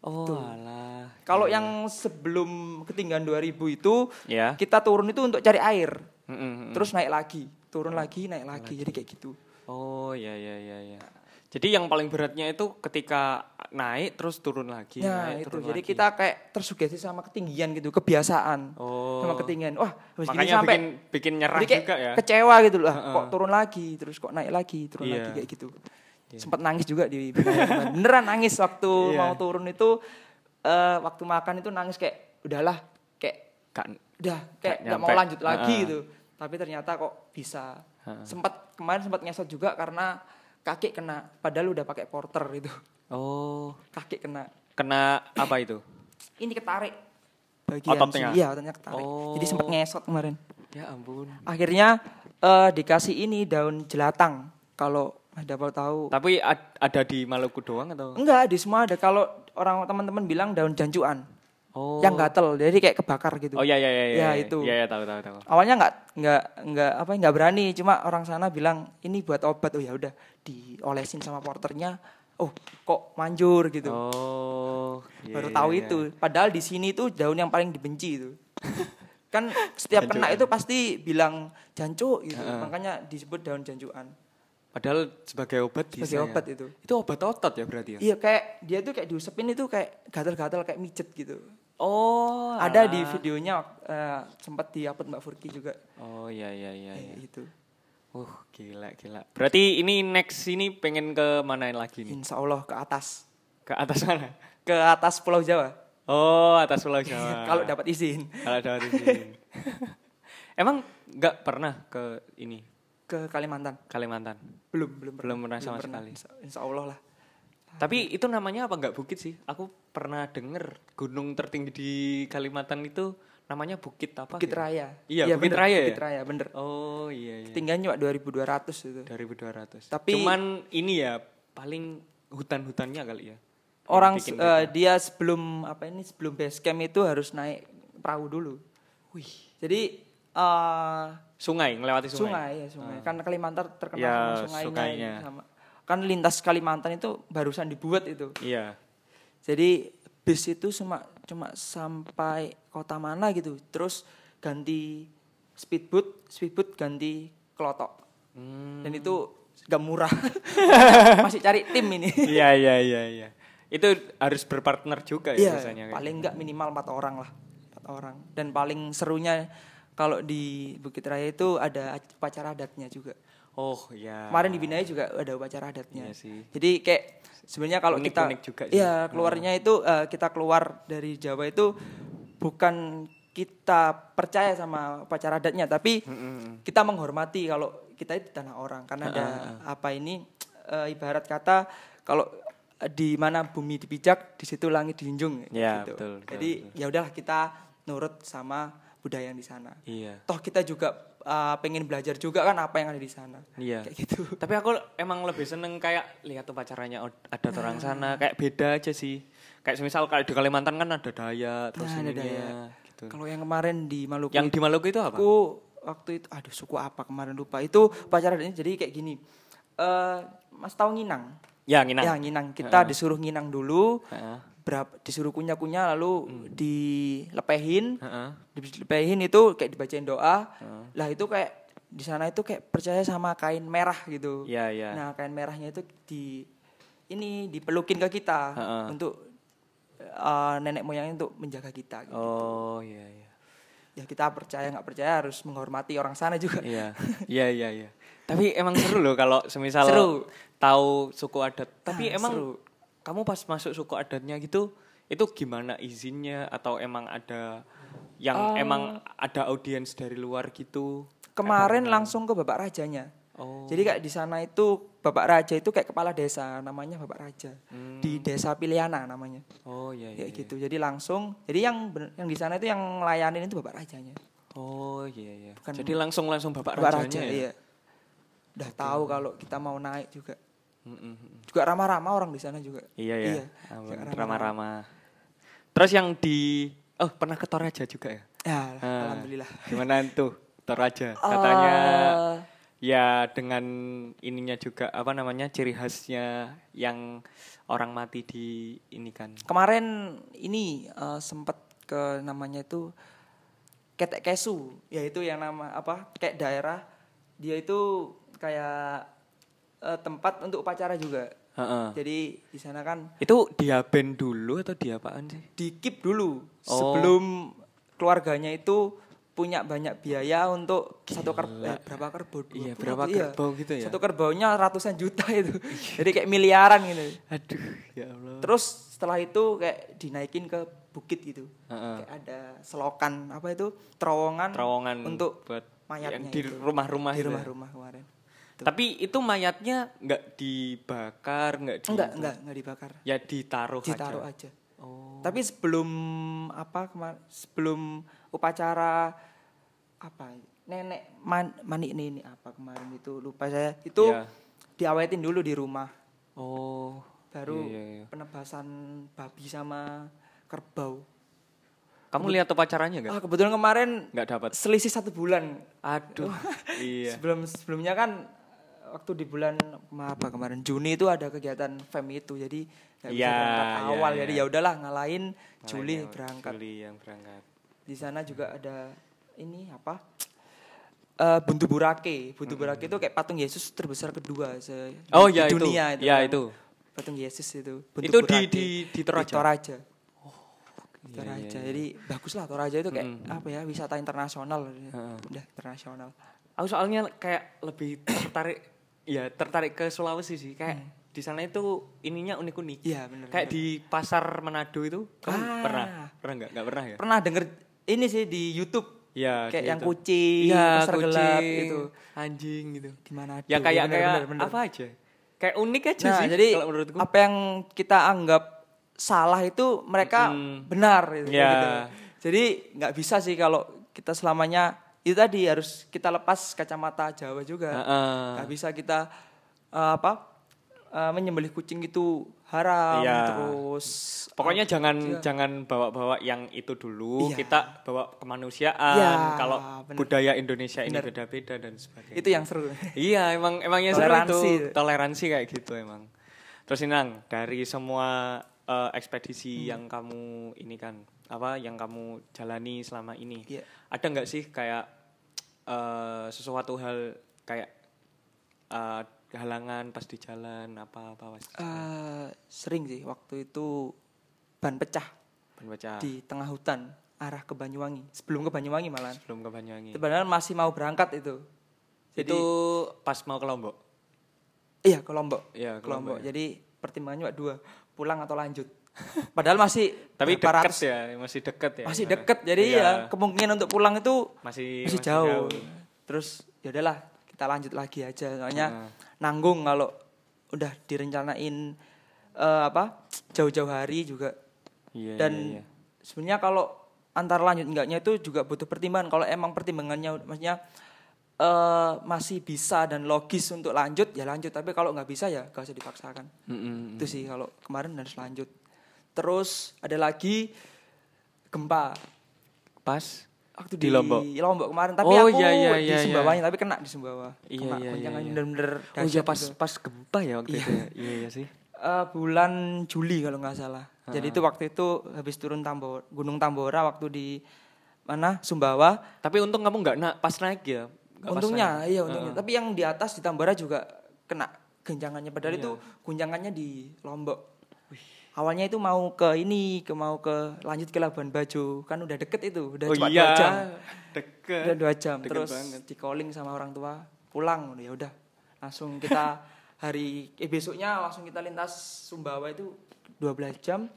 [SPEAKER 1] Oh,
[SPEAKER 2] Tuh.
[SPEAKER 1] alah.
[SPEAKER 2] kalau yang sebelum ketinggian 2000 itu
[SPEAKER 1] Ya.
[SPEAKER 2] kita turun itu untuk cari air
[SPEAKER 1] Mm, mm, mm.
[SPEAKER 2] terus naik lagi turun lagi naik lagi jadi kayak gitu
[SPEAKER 1] Oh, ya ya ya ya. Jadi yang paling beratnya itu ketika naik terus turun lagi,
[SPEAKER 2] nah
[SPEAKER 1] naik
[SPEAKER 2] itu
[SPEAKER 1] turun
[SPEAKER 2] jadi
[SPEAKER 1] lagi.
[SPEAKER 2] kita kayak tersugesti sama ketinggian gitu kebiasaan
[SPEAKER 1] Oh.
[SPEAKER 2] sama ketinggian wah habis gini
[SPEAKER 1] Makanya
[SPEAKER 2] sampai
[SPEAKER 1] bikin bikin nyerah
[SPEAKER 2] kayak
[SPEAKER 1] juga ya.
[SPEAKER 2] kecewa gitu lah kok turun lagi terus kok naik lagi turun
[SPEAKER 1] Iya.
[SPEAKER 2] lagi kayak gitu sempat nangis juga di beneran nangis waktu
[SPEAKER 1] Iya.
[SPEAKER 2] mau turun itu eh, waktu makan itu nangis kayak udahlah kayak
[SPEAKER 1] Kan
[SPEAKER 2] udah kayak nggak mau lanjut lagi
[SPEAKER 1] Ha-ha.
[SPEAKER 2] gitu tapi ternyata kok bisa sempat kemarin sempat ngesot juga karena kaki kena padahal udah pakai porter itu
[SPEAKER 1] Oh,
[SPEAKER 2] kaki kena
[SPEAKER 1] kena apa itu?
[SPEAKER 2] ini ketarik bagian
[SPEAKER 1] Ototnya?
[SPEAKER 2] sini. iya ototnya ketarik
[SPEAKER 1] Oh.
[SPEAKER 2] jadi sempat ngesot kemarin
[SPEAKER 1] Ya ampun.
[SPEAKER 2] akhirnya eh, dikasih ini daun jelatang kalau ada mau tahu
[SPEAKER 1] Tapi ad- ada di Maluku doang atau?
[SPEAKER 2] enggak di semua ada kalau orang teman-teman bilang daun jancuan
[SPEAKER 1] Oh.
[SPEAKER 2] yang gatel jadi kayak kebakar gitu
[SPEAKER 1] Oh ya ya ya.
[SPEAKER 2] Ya, itu.
[SPEAKER 1] Ya ya tahu tahu tahu.
[SPEAKER 2] awalnya nggak nggak nggak apa nggak berani cuma orang sana bilang ini buat obat oh ya udah diolesin sama porternya oh kok manjur gitu
[SPEAKER 1] Oh. iya,
[SPEAKER 2] baru
[SPEAKER 1] iya,
[SPEAKER 2] tahu
[SPEAKER 1] iya.
[SPEAKER 2] itu padahal di sini tuh daun yang paling dibenci itu kan setiap kena itu pasti bilang jancuk gitu makanya disebut daun jancuan
[SPEAKER 1] Padahal sebagai obat bisa.
[SPEAKER 2] sebagai
[SPEAKER 1] ya?
[SPEAKER 2] obat itu
[SPEAKER 1] Itu obat otot ya berarti ya?
[SPEAKER 2] iya kayak dia tuh kayak diusapin itu kayak gatal-gatal kayak mijet gitu
[SPEAKER 1] Oh.
[SPEAKER 2] ada di
[SPEAKER 1] alah.
[SPEAKER 2] videonya eh, sempat diupload mbak Furki juga
[SPEAKER 1] Oh iya iya iya. Iya.
[SPEAKER 2] gitu
[SPEAKER 1] Uh gila gila. Berarti ini next ini pengen ke mana lagi nih?
[SPEAKER 2] insya Allah ke atas
[SPEAKER 1] Ke atas mana?
[SPEAKER 2] ke atas Pulau Jawa
[SPEAKER 1] Oh atas Pulau *laughs* Jawa.
[SPEAKER 2] kalau dapat izin
[SPEAKER 1] kalau dapat izin. *laughs* Emang nggak pernah ke ini
[SPEAKER 2] ke Kalimantan
[SPEAKER 1] Kalimantan?
[SPEAKER 2] belum belum
[SPEAKER 1] Belum pernah sama sekali.
[SPEAKER 2] insya, insya Allah lah
[SPEAKER 1] Tapi itu namanya apa nggak bukit sih? Aku pernah denger gunung tertinggi di Kalimantan itu namanya Bukit apa?
[SPEAKER 2] Bukit
[SPEAKER 1] ya?
[SPEAKER 2] Raya.
[SPEAKER 1] Iya, Bukit
[SPEAKER 2] bener,
[SPEAKER 1] Raya ya?
[SPEAKER 2] Bukit Raya, bener.
[SPEAKER 1] Oh iya iya.
[SPEAKER 2] Ketinggiannya cuma 2200 itu.
[SPEAKER 1] 2200.
[SPEAKER 2] Tapi-
[SPEAKER 1] cuman ini ya paling hutan-hutannya kali ya.
[SPEAKER 2] Orang
[SPEAKER 1] beda.
[SPEAKER 2] dia sebelum apa ini sebelum base camp itu harus naik perahu dulu.
[SPEAKER 1] Wih,
[SPEAKER 2] Jadi eh
[SPEAKER 1] sungai ngelewati sungai.
[SPEAKER 2] sungai ya sungai. Karena Kalimantan terkenal
[SPEAKER 1] Ya,
[SPEAKER 2] sama sungainya.
[SPEAKER 1] sungainya.
[SPEAKER 2] Sama. Kan lintas Kalimantan itu barusan dibuat itu.
[SPEAKER 1] Iya.
[SPEAKER 2] Jadi bis itu cuma cuma sampai kota mana gitu. Terus ganti speedboat, speedboat ganti kelotok.
[SPEAKER 1] Hmm.
[SPEAKER 2] Dan itu gak murah. *laughs* Masih cari tim ini.
[SPEAKER 1] Iya iya iya iya. Itu harus berpartner juga ya
[SPEAKER 2] Iya,
[SPEAKER 1] biasanya.
[SPEAKER 2] paling enggak minimal empat orang lah, empat orang. Dan paling serunya kalau di Bukit Raya itu ada upacara adatnya juga.
[SPEAKER 1] Oh iya.
[SPEAKER 2] Kemarin di Binaya juga ada upacara adatnya.
[SPEAKER 1] Iya sih.
[SPEAKER 2] Jadi kayak sebenarnya kalau kita
[SPEAKER 1] Unik-unik juga sih.
[SPEAKER 2] Iya, keluarnya itu eh, kita keluar dari Jawa itu bukan kita percaya sama upacara adatnya, tapi kita menghormati kalau kita itu tanah orang karena ada apa ini eh, ibarat kata kalau di mana bumi dipijak, di situ langit dijunjung
[SPEAKER 1] Iya,
[SPEAKER 2] gitu.
[SPEAKER 1] betul, betul,
[SPEAKER 2] Jadi ya udahlah kita nurut sama budaya yang di sana.
[SPEAKER 1] Iya.
[SPEAKER 2] Toh kita juga eh, pengen belajar juga kan apa yang ada di sana.
[SPEAKER 1] Iya.
[SPEAKER 2] Kayak gitu. *laughs*
[SPEAKER 1] Tapi aku emang lebih seneng kayak lihat upacaranya od- adat orang
[SPEAKER 2] Nah.
[SPEAKER 1] sana kayak beda aja sih. Kayak semisal kalau di Kalimantan kan ada daya terus
[SPEAKER 2] Nah, ada daya.
[SPEAKER 1] gitu.
[SPEAKER 2] Kalau yang kemarin di Maluku
[SPEAKER 1] Yang di Maluku itu apa?
[SPEAKER 2] aku waktu itu aduh suku apa kemarin lupa. Itu upacara adatnya jadi kayak gini. Eh Mas tahu nginang?
[SPEAKER 1] Ya, Nginang.
[SPEAKER 2] Ya, nginang. Kita disuruh nginang dulu.
[SPEAKER 1] Heeh.
[SPEAKER 2] Berapa disuruh kunyah-kunyah lalu dilepehin.
[SPEAKER 1] Heeh.
[SPEAKER 2] Dilepehin itu kayak dibacain doa. Lah itu kayak di sana itu kayak percaya sama kain merah gitu.
[SPEAKER 1] Iya, iya.
[SPEAKER 2] Nah, kain merahnya itu di ini dipelukin ke kita
[SPEAKER 1] Heeh.
[SPEAKER 2] untuk eh, nenek moyangnya untuk menjaga kita. gitu.
[SPEAKER 1] Oh, iya iya.
[SPEAKER 2] Ya kita percaya nggak percaya harus menghormati orang sana juga.
[SPEAKER 1] Iya. *laughs* Iya iya iya. Tapi emang seru loh kalau semisal
[SPEAKER 2] Seru.
[SPEAKER 1] tahu suku adat. Tapi
[SPEAKER 2] Ah,
[SPEAKER 1] emang
[SPEAKER 2] seru.
[SPEAKER 1] Kamu pas masuk suku adatnya gitu itu gimana izinnya atau emang ada yang
[SPEAKER 2] Ah.
[SPEAKER 1] emang ada audiens dari luar gitu?
[SPEAKER 2] Kemarin langsung ke Bapak Rajanya.
[SPEAKER 1] Oh.
[SPEAKER 2] Jadi kayak di sana itu Bapak Raja itu kayak kepala desa namanya Bapak Raja. Di Desa Piliana namanya.
[SPEAKER 1] Oh iya iya.
[SPEAKER 2] Kayak gitu. Jadi langsung jadi yang yang di sana itu yang ngelayanin itu Bapak Rajanya.
[SPEAKER 1] Oh iya iya.
[SPEAKER 2] Bukan-
[SPEAKER 1] Jadi langsung langsung bapak,
[SPEAKER 2] Bapak
[SPEAKER 1] rajanya
[SPEAKER 2] Raja
[SPEAKER 1] ya.
[SPEAKER 2] iya. Udah tahu kalau kita mau naik juga.
[SPEAKER 1] Mm, mm, mm.
[SPEAKER 2] Juga ramah-ramah orang di sana juga.
[SPEAKER 1] Iya ya.
[SPEAKER 2] Iya. Juga
[SPEAKER 1] Ramah-ramah. Terus yang di oh pernah ke Toraja juga ya?
[SPEAKER 2] Ya,
[SPEAKER 1] Ah,
[SPEAKER 2] alhamdulillah.
[SPEAKER 1] Gimana tuh Toraja? Katanya
[SPEAKER 2] Eh,
[SPEAKER 1] ya dengan ininya juga apa namanya ciri khasnya yang orang mati di ini kan.
[SPEAKER 2] Kemarin ini eh, sempat ke namanya itu Ketek Kesu, yaitu yang nama apa? Kayak daerah dia itu kayak eh, tempat untuk upacara juga.
[SPEAKER 1] Heeh.
[SPEAKER 2] Jadi di sana kan
[SPEAKER 1] Itu diaben dulu atau diapaan sih?
[SPEAKER 2] di keep dulu
[SPEAKER 1] Oh.
[SPEAKER 2] sebelum keluarganya itu punya banyak biaya untuk satu kerbau berapa kerbau Dua
[SPEAKER 1] Iya, berapa kerbau gitu ya?
[SPEAKER 2] satu kerbaunya ratusan juta itu jadi kayak miliaran gitu
[SPEAKER 1] Aduh, ya Allah.
[SPEAKER 2] terus setelah itu kayak dinaikin ke bukit gitu
[SPEAKER 1] Heeh.
[SPEAKER 2] kayak ada selokan apa itu terowongan
[SPEAKER 1] Terowongan
[SPEAKER 2] untuk
[SPEAKER 1] buat
[SPEAKER 2] mayatnya
[SPEAKER 1] yang di
[SPEAKER 2] itu.
[SPEAKER 1] rumah-rumah
[SPEAKER 2] di
[SPEAKER 1] itu ya?
[SPEAKER 2] rumah-rumah kemarin
[SPEAKER 1] Tapi itu mayatnya nggak dibakar, nggak di,
[SPEAKER 2] enggak enggak enggak dibakar
[SPEAKER 1] ya ditaruh,
[SPEAKER 2] ditaruh
[SPEAKER 1] aja.
[SPEAKER 2] aja
[SPEAKER 1] Oh.
[SPEAKER 2] Tapi sebelum apa kemar sebelum upacara apa nenek man, manik ini, apa kemarin itu lupa saya itu
[SPEAKER 1] Iya.
[SPEAKER 2] diawetin dulu di rumah
[SPEAKER 1] Oh.
[SPEAKER 2] baru
[SPEAKER 1] Iya, iya, iya.
[SPEAKER 2] penebasan babi sama kerbau.
[SPEAKER 1] Kamu lihat upacaranya nggak?
[SPEAKER 2] Ah kebetulan kemarin
[SPEAKER 1] Nggak dapat.
[SPEAKER 2] selisih satu bulan.
[SPEAKER 1] Aduh. *laughs* iya.
[SPEAKER 2] Sebelum sebelumnya kan waktu di bulan apa kemarin Juni itu ada kegiatan fem itu jadi nggak bisa
[SPEAKER 1] Iya,
[SPEAKER 2] berangkat
[SPEAKER 1] iya,
[SPEAKER 2] awal
[SPEAKER 1] iya.
[SPEAKER 2] jadi ya udahlah ngalahin Juli berangkat.
[SPEAKER 1] Juli yang berangkat.
[SPEAKER 2] Di sana juga ada ini apa? Eh Buntu Burake. Buntu Burake itu kayak patung Yesus terbesar kedua se
[SPEAKER 1] Oh,
[SPEAKER 2] di
[SPEAKER 1] ya, itu.
[SPEAKER 2] dunia itu.
[SPEAKER 1] Ya,
[SPEAKER 2] kan.
[SPEAKER 1] itu.
[SPEAKER 2] Patung Yesus itu. Buntu
[SPEAKER 1] Itu di-
[SPEAKER 2] Burake.
[SPEAKER 1] di- di Toraja?
[SPEAKER 2] Toraja. Di
[SPEAKER 1] iya,
[SPEAKER 2] Toraja.
[SPEAKER 1] iya,
[SPEAKER 2] Jadi bagus lah Toraja itu kayak apa ya wisata internasional. Udah internasional.
[SPEAKER 1] Aku soalnya kayak lebih tertarik ya tertarik ke Sulawesi sih kayak di sana itu ininya unik-unik.
[SPEAKER 2] Hmm. Iya, bener,
[SPEAKER 1] Kayak di pasar Manado itu kamu
[SPEAKER 2] Ah.
[SPEAKER 1] pernah pernah nggak nggak pernah ya?
[SPEAKER 2] Pernah denger ini sih di YouTube
[SPEAKER 1] Iya.
[SPEAKER 2] kayak
[SPEAKER 1] gitu.
[SPEAKER 2] yang kucing,
[SPEAKER 1] Iya,
[SPEAKER 2] pasar gelap
[SPEAKER 1] kucing,
[SPEAKER 2] itu.
[SPEAKER 1] anjing gitu.
[SPEAKER 2] Di mana?
[SPEAKER 1] Ya kayak
[SPEAKER 2] bener,
[SPEAKER 1] kayak
[SPEAKER 2] bener, bener.
[SPEAKER 1] apa aja? kayak unik aja
[SPEAKER 2] Nah,
[SPEAKER 1] sih
[SPEAKER 2] jadi
[SPEAKER 1] kalau menurutku.
[SPEAKER 2] apa yang kita anggap salah itu mereka
[SPEAKER 1] Mm-mm.
[SPEAKER 2] benar gitu.
[SPEAKER 1] Ya.
[SPEAKER 2] gitu. Jadi nggak bisa sih kalau kita selamanya itu tadi harus kita lepas kacamata Jawa juga.
[SPEAKER 1] Heeh.
[SPEAKER 2] Nggak bisa kita eh, apa eh, menyembelih kucing itu haram
[SPEAKER 1] Iya.
[SPEAKER 2] terus
[SPEAKER 1] Pokoknya jangan
[SPEAKER 2] iya.
[SPEAKER 1] jangan bawa-bawa yang itu dulu.
[SPEAKER 2] Iya.
[SPEAKER 1] Kita bawa kemanusiaan.
[SPEAKER 2] Iya,
[SPEAKER 1] Kalau
[SPEAKER 2] bener.
[SPEAKER 1] budaya Indonesia ini beda-beda dan sebagainya.
[SPEAKER 2] itu yang seru. *laughs*
[SPEAKER 1] Iya, emang emangnya seru itu toleransi kayak gitu emang. Terus Inang, dari semua eh, ekspedisi
[SPEAKER 2] Hmm.
[SPEAKER 1] yang kamu ini kan apa yang kamu jalani selama ini,
[SPEAKER 2] Iya.
[SPEAKER 1] ada nggak sih kayak eh, sesuatu hal kayak eh, halangan pas di jalan apa apa
[SPEAKER 2] Eh, sering sih waktu itu ban pecah
[SPEAKER 1] baca
[SPEAKER 2] di tengah hutan arah ke Banyuwangi. Sebelum ke Banyuwangi malah.
[SPEAKER 1] sebelum ke Banyuwangi.
[SPEAKER 2] Sebenarnya masih mau berangkat itu. Jadi
[SPEAKER 1] itu pas mau ke Lombok.
[SPEAKER 2] iya ke Lombok.
[SPEAKER 1] Iya, ke Lombok,
[SPEAKER 2] Lombok. Jadi pertimbangannya dua, pulang atau lanjut. *laughs* Padahal masih
[SPEAKER 1] Tapi
[SPEAKER 2] ratus-
[SPEAKER 1] ya, masih deket ya.
[SPEAKER 2] Masih deket. Jadi
[SPEAKER 1] Iya.
[SPEAKER 2] ya kemungkinan untuk pulang itu
[SPEAKER 1] masih
[SPEAKER 2] masih, jauh. Terus ya udahlah, kita lanjut lagi aja. Soalnya
[SPEAKER 1] Nah.
[SPEAKER 2] nanggung kalau udah direncanain eh, apa? jauh-jauh hari juga
[SPEAKER 1] Iya,
[SPEAKER 2] dan
[SPEAKER 1] iya, iya.
[SPEAKER 2] sebenarnya kalau antara lanjut enggaknya itu juga butuh pertimbangan kalau emang pertimbangannya maksudnya eh masih bisa dan logis untuk lanjut ya lanjut tapi kalau nggak bisa ya gak usah dipaksakan
[SPEAKER 1] Mm-mm.
[SPEAKER 2] itu sih kalau kemarin harus lanjut terus ada lagi gempa
[SPEAKER 1] Pas
[SPEAKER 2] waktu
[SPEAKER 1] Di Lombok?
[SPEAKER 2] kemarin tapi
[SPEAKER 1] Oh,
[SPEAKER 2] aku
[SPEAKER 1] iya, iya,
[SPEAKER 2] di
[SPEAKER 1] iya, iya.
[SPEAKER 2] Sumbawanya tapi kena di Sumbawa
[SPEAKER 1] Iya,
[SPEAKER 2] kena
[SPEAKER 1] iya,
[SPEAKER 2] goncangan
[SPEAKER 1] iya, iya.
[SPEAKER 2] bener-bener
[SPEAKER 1] Oh iya pas
[SPEAKER 2] gitu.
[SPEAKER 1] pas gempa ya waktu
[SPEAKER 2] Iya.
[SPEAKER 1] itu ya. Iya iya sih.
[SPEAKER 2] Eh, bulan Juli kalau nggak salah. Jadi itu waktu itu habis turun Tambor, Gunung Tambora waktu di mana Sumbawa.
[SPEAKER 1] Tapi untung kamu nggak na pas naik ya. Pas
[SPEAKER 2] untungnya,
[SPEAKER 1] naik.
[SPEAKER 2] iya untungnya. Tapi yang di atas di Tambora juga kena guncangannya. Padahal
[SPEAKER 1] Iya.
[SPEAKER 2] itu guncangannya di Lombok. Awalnya itu mau ke ini, ke mau ke lanjut ke Labuan Bajo, kan udah deket itu, udah
[SPEAKER 1] Oh
[SPEAKER 2] cuma
[SPEAKER 1] iya.
[SPEAKER 2] dua jam,
[SPEAKER 1] Deket.
[SPEAKER 2] udah dua jam.
[SPEAKER 1] Deket
[SPEAKER 2] Terus
[SPEAKER 1] banget.
[SPEAKER 2] di calling sama orang tua, pulang, ya udah, langsung kita *laughs* hari, eh besoknya langsung kita lintas Sumbawa itu 12 jam,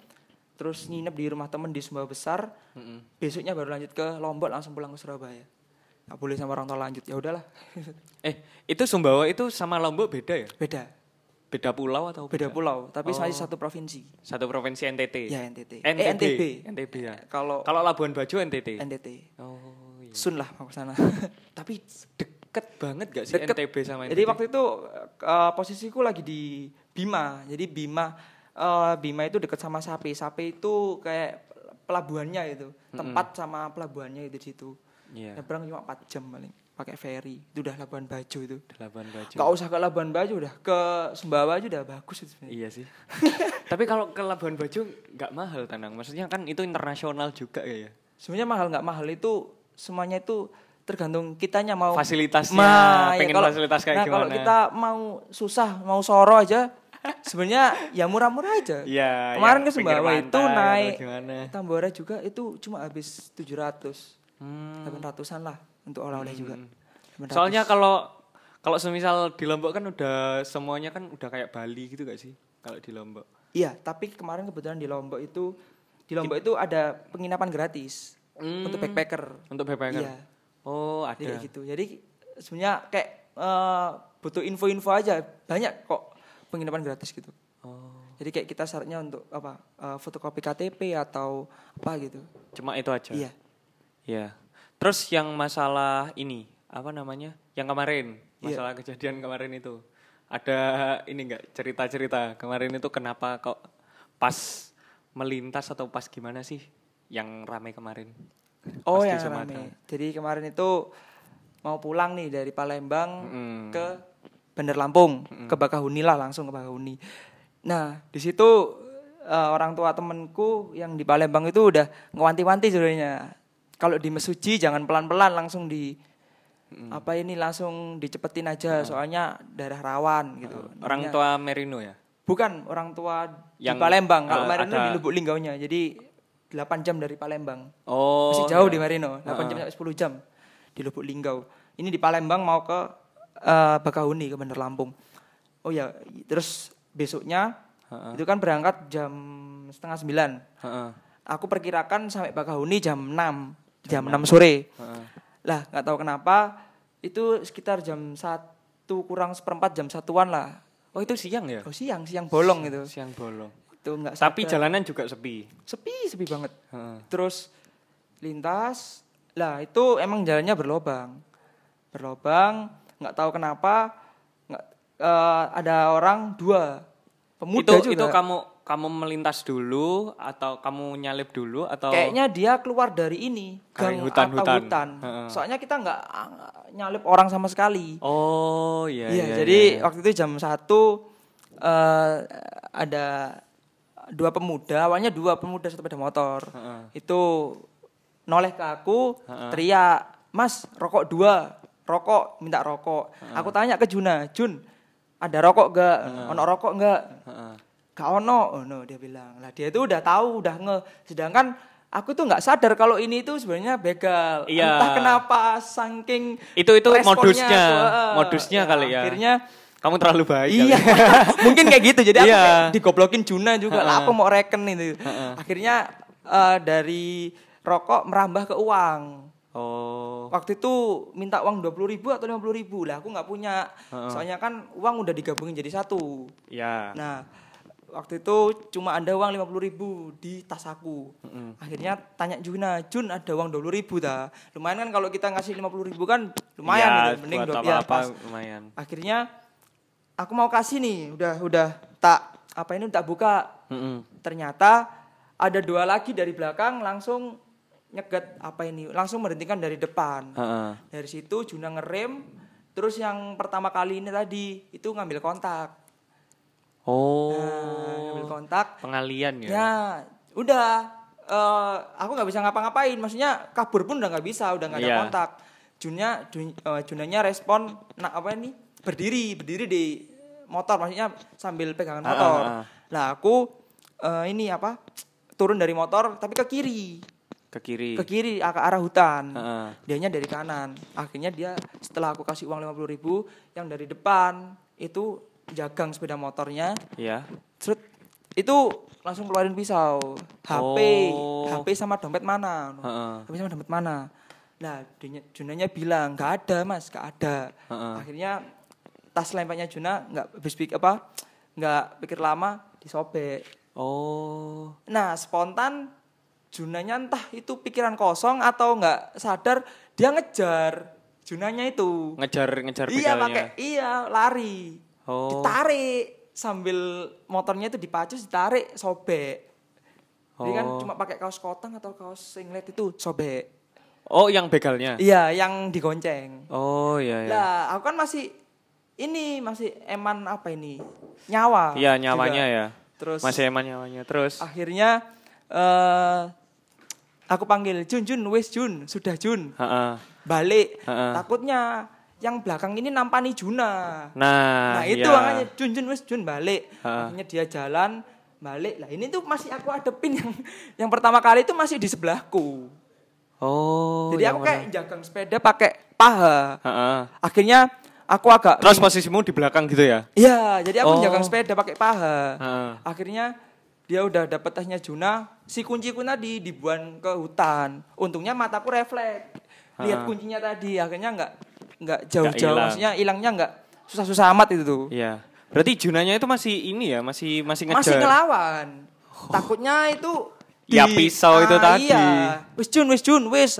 [SPEAKER 2] terus nginep di rumah temen di Sumbawa besar,
[SPEAKER 1] Mm-mm.
[SPEAKER 2] besoknya baru lanjut ke Lombok langsung pulang ke Surabaya nggak boleh sama orang tua lanjut ya udahlah *laughs*
[SPEAKER 1] Eh, itu Sumbawa itu sama Lombok beda ya?
[SPEAKER 2] beda
[SPEAKER 1] Beda pulau atau
[SPEAKER 2] beda pulau tapi
[SPEAKER 1] Oh.
[SPEAKER 2] masih satu provinsi
[SPEAKER 1] Satu provinsi NTT.
[SPEAKER 2] ya NTT
[SPEAKER 1] NTB.
[SPEAKER 2] eh NTB
[SPEAKER 1] NTB ya.
[SPEAKER 2] kalau
[SPEAKER 1] Kalau Labuan Bajo NTT.
[SPEAKER 2] NTT
[SPEAKER 1] Oh iya.
[SPEAKER 2] Sun lah mau ke sana *laughs*
[SPEAKER 1] Tapi deket banget gak sih
[SPEAKER 2] Deket.
[SPEAKER 1] NTB sama NTT?
[SPEAKER 2] jadi waktu itu eh, posisiku lagi di Bima jadi Bima eh, Bima itu dekat sama Sapi Sapi itu kayak pelabuhannya itu tempat sama pelabuhannya itu di situ
[SPEAKER 1] Iya.
[SPEAKER 2] nyebrang cuma 4 jam paling pakai ferry itu udah Labuan Bajo itu
[SPEAKER 1] Labuan Bajo.
[SPEAKER 2] Gak usah ke Labuan Bajo udah ke Sumbawa aja udah bagus itu sebenarnya.
[SPEAKER 1] Iya sih. *laughs* Tapi kalau ke Labuan Bajo nggak mahal tenang. Maksudnya kan itu internasional juga ya. ya?
[SPEAKER 2] Sebenarnya mahal nggak mahal itu semuanya itu tergantung kitanya mau
[SPEAKER 1] Fasilitasnya,
[SPEAKER 2] Ma, ya
[SPEAKER 1] pengen
[SPEAKER 2] kalau-
[SPEAKER 1] fasilitas kayak
[SPEAKER 2] nah, kalau
[SPEAKER 1] gimana.
[SPEAKER 2] kita mau susah mau soro aja sebenarnya ya murah-murah aja. *laughs*
[SPEAKER 1] Iya.
[SPEAKER 2] Kemarin
[SPEAKER 1] yang
[SPEAKER 2] ke Sumbawa itu naik? Tambora juga itu cuma habis 700
[SPEAKER 1] Hmm.
[SPEAKER 2] 800-an lah untuk oleh-oleh juga. 800.
[SPEAKER 1] Soalnya kalau kalau semisal di Lombok kan udah semuanya kan udah kayak Bali gitu gak sih? Kalau di Lombok.
[SPEAKER 2] Iya, tapi kemarin kebetulan di Lombok itu di Lombok itu ada penginapan gratis
[SPEAKER 1] Hmm.
[SPEAKER 2] untuk backpacker.
[SPEAKER 1] Untuk backpacker.
[SPEAKER 2] Iya.
[SPEAKER 1] Oh, ada.
[SPEAKER 2] Jadi gitu. Jadi sebenarnya kayak eh, butuh info-info aja. Banyak kok penginapan gratis gitu.
[SPEAKER 1] Oh.
[SPEAKER 2] Jadi kayak kita syaratnya untuk apa? eh, fotokopi KTP atau apa gitu.
[SPEAKER 1] Cuma itu aja.
[SPEAKER 2] Iya.
[SPEAKER 1] Iya. Terus yang masalah ini, apa namanya? Yang kemarin,
[SPEAKER 2] Iya.
[SPEAKER 1] masalah kejadian kemarin itu. Ada ini enggak cerita-cerita kemarin itu kenapa kok pas melintas atau pas gimana sih yang rame kemarin?
[SPEAKER 2] Oh yang rame. Jadi kemarin itu mau pulang nih dari Palembang
[SPEAKER 1] Mm.
[SPEAKER 2] ke Bandar Lampung, ke Bakahuni lah langsung ke Bakahuni. Nah di situ eh, orang tua temenku yang di Palembang itu udah ngewanti-wanti sebenarnya. Kalau di Mesuji jangan pelan-pelan langsung di apa ini langsung dicepetin aja soalnya daerah rawan gitu.
[SPEAKER 1] Orang
[SPEAKER 2] Namanya-
[SPEAKER 1] tua Merino ya?
[SPEAKER 2] Bukan orang tua
[SPEAKER 1] Yang,
[SPEAKER 2] di Palembang. Kalau
[SPEAKER 1] eh,
[SPEAKER 2] Marino
[SPEAKER 1] ada-
[SPEAKER 2] di Lubuk Linggaunya. Jadi 8 jam dari Palembang.
[SPEAKER 1] Oh.
[SPEAKER 2] Masih jauh
[SPEAKER 1] iya.
[SPEAKER 2] di Marino, 8 jam sampai 10 jam di Lubuk Linggau. Ini di Palembang mau ke eh, Bakahuni ke Bandar Lampung. Oh ya, terus besoknya itu kan berangkat jam setengah sembilan.
[SPEAKER 1] Heeh.
[SPEAKER 2] Aku perkirakan sampai Bakahuni jam 6, jam 6 sore.
[SPEAKER 1] Heeh.
[SPEAKER 2] Lah, nggak tahu kenapa itu sekitar jam satu kurang seperempat jam satuan lah.
[SPEAKER 1] Oh itu siang ya?
[SPEAKER 2] Oh siang, siang bolong itu.
[SPEAKER 1] Siang bolong.
[SPEAKER 2] Itu enggak
[SPEAKER 1] Tapi
[SPEAKER 2] sadar.
[SPEAKER 1] jalanan juga sepi.
[SPEAKER 2] sepi, sepi banget.
[SPEAKER 1] Heeh.
[SPEAKER 2] Terus lintas, lah itu emang jalannya berlobang, berlobang. Nggak tahu kenapa, nggak eh, ada orang dua pemuda
[SPEAKER 1] itu
[SPEAKER 2] juga.
[SPEAKER 1] itu kamu kamu melintas dulu atau kamu nyalip dulu atau
[SPEAKER 2] Kayaknya dia keluar dari ini gang
[SPEAKER 1] hutan,
[SPEAKER 2] atau
[SPEAKER 1] hutan.
[SPEAKER 2] hutan. Soalnya kita nggak nyalip orang sama sekali.
[SPEAKER 1] Oh iya
[SPEAKER 2] Iya,
[SPEAKER 1] iya.
[SPEAKER 2] jadi
[SPEAKER 1] iya,
[SPEAKER 2] waktu itu jam satu eh, ada dua pemuda, awalnya dua pemuda sepeda motor.
[SPEAKER 1] Heeh.
[SPEAKER 2] Itu noleh ke aku,
[SPEAKER 1] Heeh.
[SPEAKER 2] teriak, "Mas, rokok dua." Rokok, minta rokok. Aku tanya ke Juna, "Jun, ada rokok gak? Ono rokok enggak?"
[SPEAKER 1] Heeh.
[SPEAKER 2] Gak ono, oh no, dia bilang. Lah dia itu udah tahu, udah nge. Sedangkan aku tuh nggak sadar kalau ini itu sebenarnya begal.
[SPEAKER 1] Iya.
[SPEAKER 2] Entah kenapa saking
[SPEAKER 1] Itu itu modusnya,
[SPEAKER 2] aku, eh,
[SPEAKER 1] modusnya kali ya.
[SPEAKER 2] Akhirnya
[SPEAKER 1] Kamu terlalu baik.
[SPEAKER 2] iya,
[SPEAKER 1] kali. *laughs*
[SPEAKER 2] mungkin kayak gitu. Jadi aku
[SPEAKER 1] Iya.
[SPEAKER 2] kayak digoblokin Juna juga. Lah apa mau reken itu. Akhirnya eh, dari rokok merambah ke uang.
[SPEAKER 1] Oh.
[SPEAKER 2] Waktu itu minta uang 20.000 ribu atau 50.000 ribu lah. Aku nggak punya. Soalnya kan uang udah digabungin jadi satu.
[SPEAKER 1] Ya.
[SPEAKER 2] Nah, waktu itu cuma ada uang 50.000 ribu di tas aku. Akhirnya tanya Juna, Jun ada uang 20.000 ribu dah. Lumayan kan kalau kita ngasih 50.000 ribu kan lumayan
[SPEAKER 1] ya,
[SPEAKER 2] gitu. Mending do- ya, pas.
[SPEAKER 1] lumayan.
[SPEAKER 2] Akhirnya aku mau kasih nih, udah udah tak apa ini tak buka.
[SPEAKER 1] Mm-mm.
[SPEAKER 2] Ternyata ada dua lagi dari belakang langsung nyegat apa ini, langsung berhentikan dari depan.
[SPEAKER 1] Heeh.
[SPEAKER 2] Dari situ Juna ngerem, terus yang pertama kali ini tadi itu ngambil kontak.
[SPEAKER 1] Oh.
[SPEAKER 2] Nah, ngambil kontak.
[SPEAKER 1] Pengalian ya.
[SPEAKER 2] Ya, udah. eh aku nggak bisa ngapa-ngapain. Maksudnya kabur pun udah nggak bisa, udah nggak ada
[SPEAKER 1] Iya.
[SPEAKER 2] kontak. Junnya, Jun, eh, Junanya respon, nah apa ini? Berdiri, berdiri di motor. Maksudnya sambil pegangan
[SPEAKER 1] Ah,
[SPEAKER 2] motor.
[SPEAKER 1] ah, ah.
[SPEAKER 2] Lah aku eh, ini apa? Turun dari motor, tapi ke kiri,
[SPEAKER 1] Ke kiri.
[SPEAKER 2] ke kiri ke arah hutan.
[SPEAKER 1] Heeh.
[SPEAKER 2] Dianya dari kanan. Akhirnya dia setelah aku kasih uang 50.000 ribu, yang dari depan itu jagang sepeda motornya
[SPEAKER 1] Ya.
[SPEAKER 2] Serut, itu langsung keluarin pisau. HP,
[SPEAKER 1] Oh.
[SPEAKER 2] HP sama dompet mana?
[SPEAKER 1] Heeh.
[SPEAKER 2] HP sama dompet mana? Nah, Junanya bilang nggak ada mas, nggak ada.
[SPEAKER 1] Heeh.
[SPEAKER 2] Akhirnya tas lempaknya Juna nggak habis pikir apa, nggak pikir lama disobek.
[SPEAKER 1] Oh.
[SPEAKER 2] Nah, spontan Junanya entah itu pikiran kosong atau nggak sadar dia ngejar Junanya itu.
[SPEAKER 1] Ngejar ngejar
[SPEAKER 2] Iya pakai iya lari.
[SPEAKER 1] Oh.
[SPEAKER 2] Ditarik sambil motornya itu dipacu ditarik sobek. Jadi kan
[SPEAKER 1] Oh.
[SPEAKER 2] cuma pakai kaos kotang atau kaos singlet itu sobek.
[SPEAKER 1] Oh, yang begalnya.
[SPEAKER 2] Iya, yang digonceng.
[SPEAKER 1] Oh, iya ya.
[SPEAKER 2] Lah, aku kan masih ini masih eman apa ini? Nyawa.
[SPEAKER 1] Iya, nyawanya
[SPEAKER 2] juga.
[SPEAKER 1] ya.
[SPEAKER 2] Terus
[SPEAKER 1] Masih eman nyawanya. Terus.
[SPEAKER 2] akhirnya eh aku panggil Jun Jun wes Jun, sudah Jun.
[SPEAKER 1] Heeh.
[SPEAKER 2] Balik.
[SPEAKER 1] Heeh.
[SPEAKER 2] Takutnya yang belakang ini nampani Juna.
[SPEAKER 1] Nah,
[SPEAKER 2] Nah itu
[SPEAKER 1] iya.
[SPEAKER 2] makanya Jun Jun wes Jun balik.
[SPEAKER 1] Ha.
[SPEAKER 2] Akhirnya dia jalan balik. Lah ini tuh masih aku adepin yang yang pertama kali itu masih di sebelahku.
[SPEAKER 1] Oh.
[SPEAKER 2] Jadi aku kayak jagang sepeda pakai paha.
[SPEAKER 1] mana? Heeh.
[SPEAKER 2] Akhirnya aku agak
[SPEAKER 1] Terus posisimu di belakang gitu ya?
[SPEAKER 2] Iya, jadi aku
[SPEAKER 1] Oh.
[SPEAKER 2] jagang sepeda pakai paha.
[SPEAKER 1] Heeh.
[SPEAKER 2] Akhirnya dia udah dapet tasnya Juna, si kunciku tadi dibuang ke hutan. Untungnya mataku refleks. Lihat
[SPEAKER 1] Ha.
[SPEAKER 2] kuncinya tadi, akhirnya nggak nggak jauh-jauh, maksudnya hilangnya nggak susah-susah amat itu tuh.
[SPEAKER 1] Iya. Berarti Junanya itu masih ini ya, masih masih ngejar.
[SPEAKER 2] masih ngelawan. Takutnya itu
[SPEAKER 1] Ya, pisau itu tadi.
[SPEAKER 2] Iya. Wis Jun, wis Jun, wis.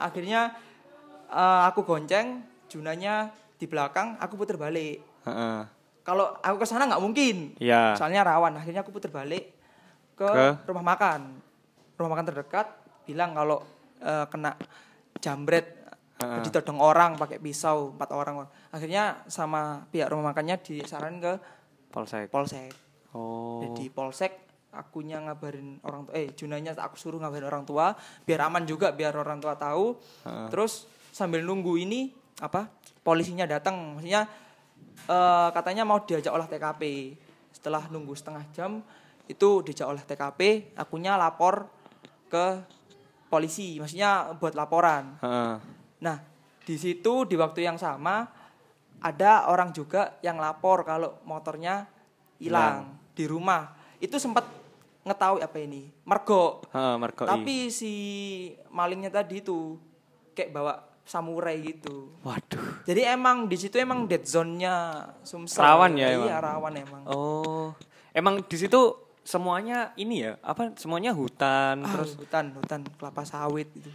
[SPEAKER 2] Akhirnya eh, aku gonceng, Junanya di belakang, aku puter balik. Kalau aku ke sana nggak mungkin.
[SPEAKER 1] Iya.
[SPEAKER 2] Soalnya rawan. Akhirnya aku puter balik ke,
[SPEAKER 1] Ke?
[SPEAKER 2] rumah makan. Rumah makan terdekat bilang kalau eh, kena jambret
[SPEAKER 1] Heeh.
[SPEAKER 2] ditodong orang pakai pisau empat orang. Akhirnya sama pihak rumah makannya disaran ke
[SPEAKER 1] Polsek.
[SPEAKER 2] polsek.
[SPEAKER 1] Oh.
[SPEAKER 2] Jadi polsek akunya ngabarin orang tua eh Junanya aku suruh ngabarin orang tua biar aman juga biar orang tua tahu. Terus sambil nunggu ini apa? Polisinya datang maksudnya eh, katanya mau diajak olah TKP. Setelah nunggu setengah jam itu diajak olah TKP, akunya lapor ke polisi, maksudnya buat laporan.
[SPEAKER 1] Heeh.
[SPEAKER 2] Nah, di situ di waktu yang sama ada orang juga yang lapor kalau motornya hilang di rumah. Itu sempat ngetahui apa ini, mergo.
[SPEAKER 1] Heeh, merkoi.
[SPEAKER 2] Tapi si malingnya tadi itu kayak bawa samurai gitu.
[SPEAKER 1] Waduh.
[SPEAKER 2] Jadi emang di situ emang dead zone-nya Sumsel.
[SPEAKER 1] Rawan ya
[SPEAKER 2] Iya,
[SPEAKER 1] emang?
[SPEAKER 2] rawan emang.
[SPEAKER 1] Oh. Emang di situ semuanya ini ya, apa semuanya hutan
[SPEAKER 2] Ah,
[SPEAKER 1] terus
[SPEAKER 2] hutan, hutan kelapa sawit gitu.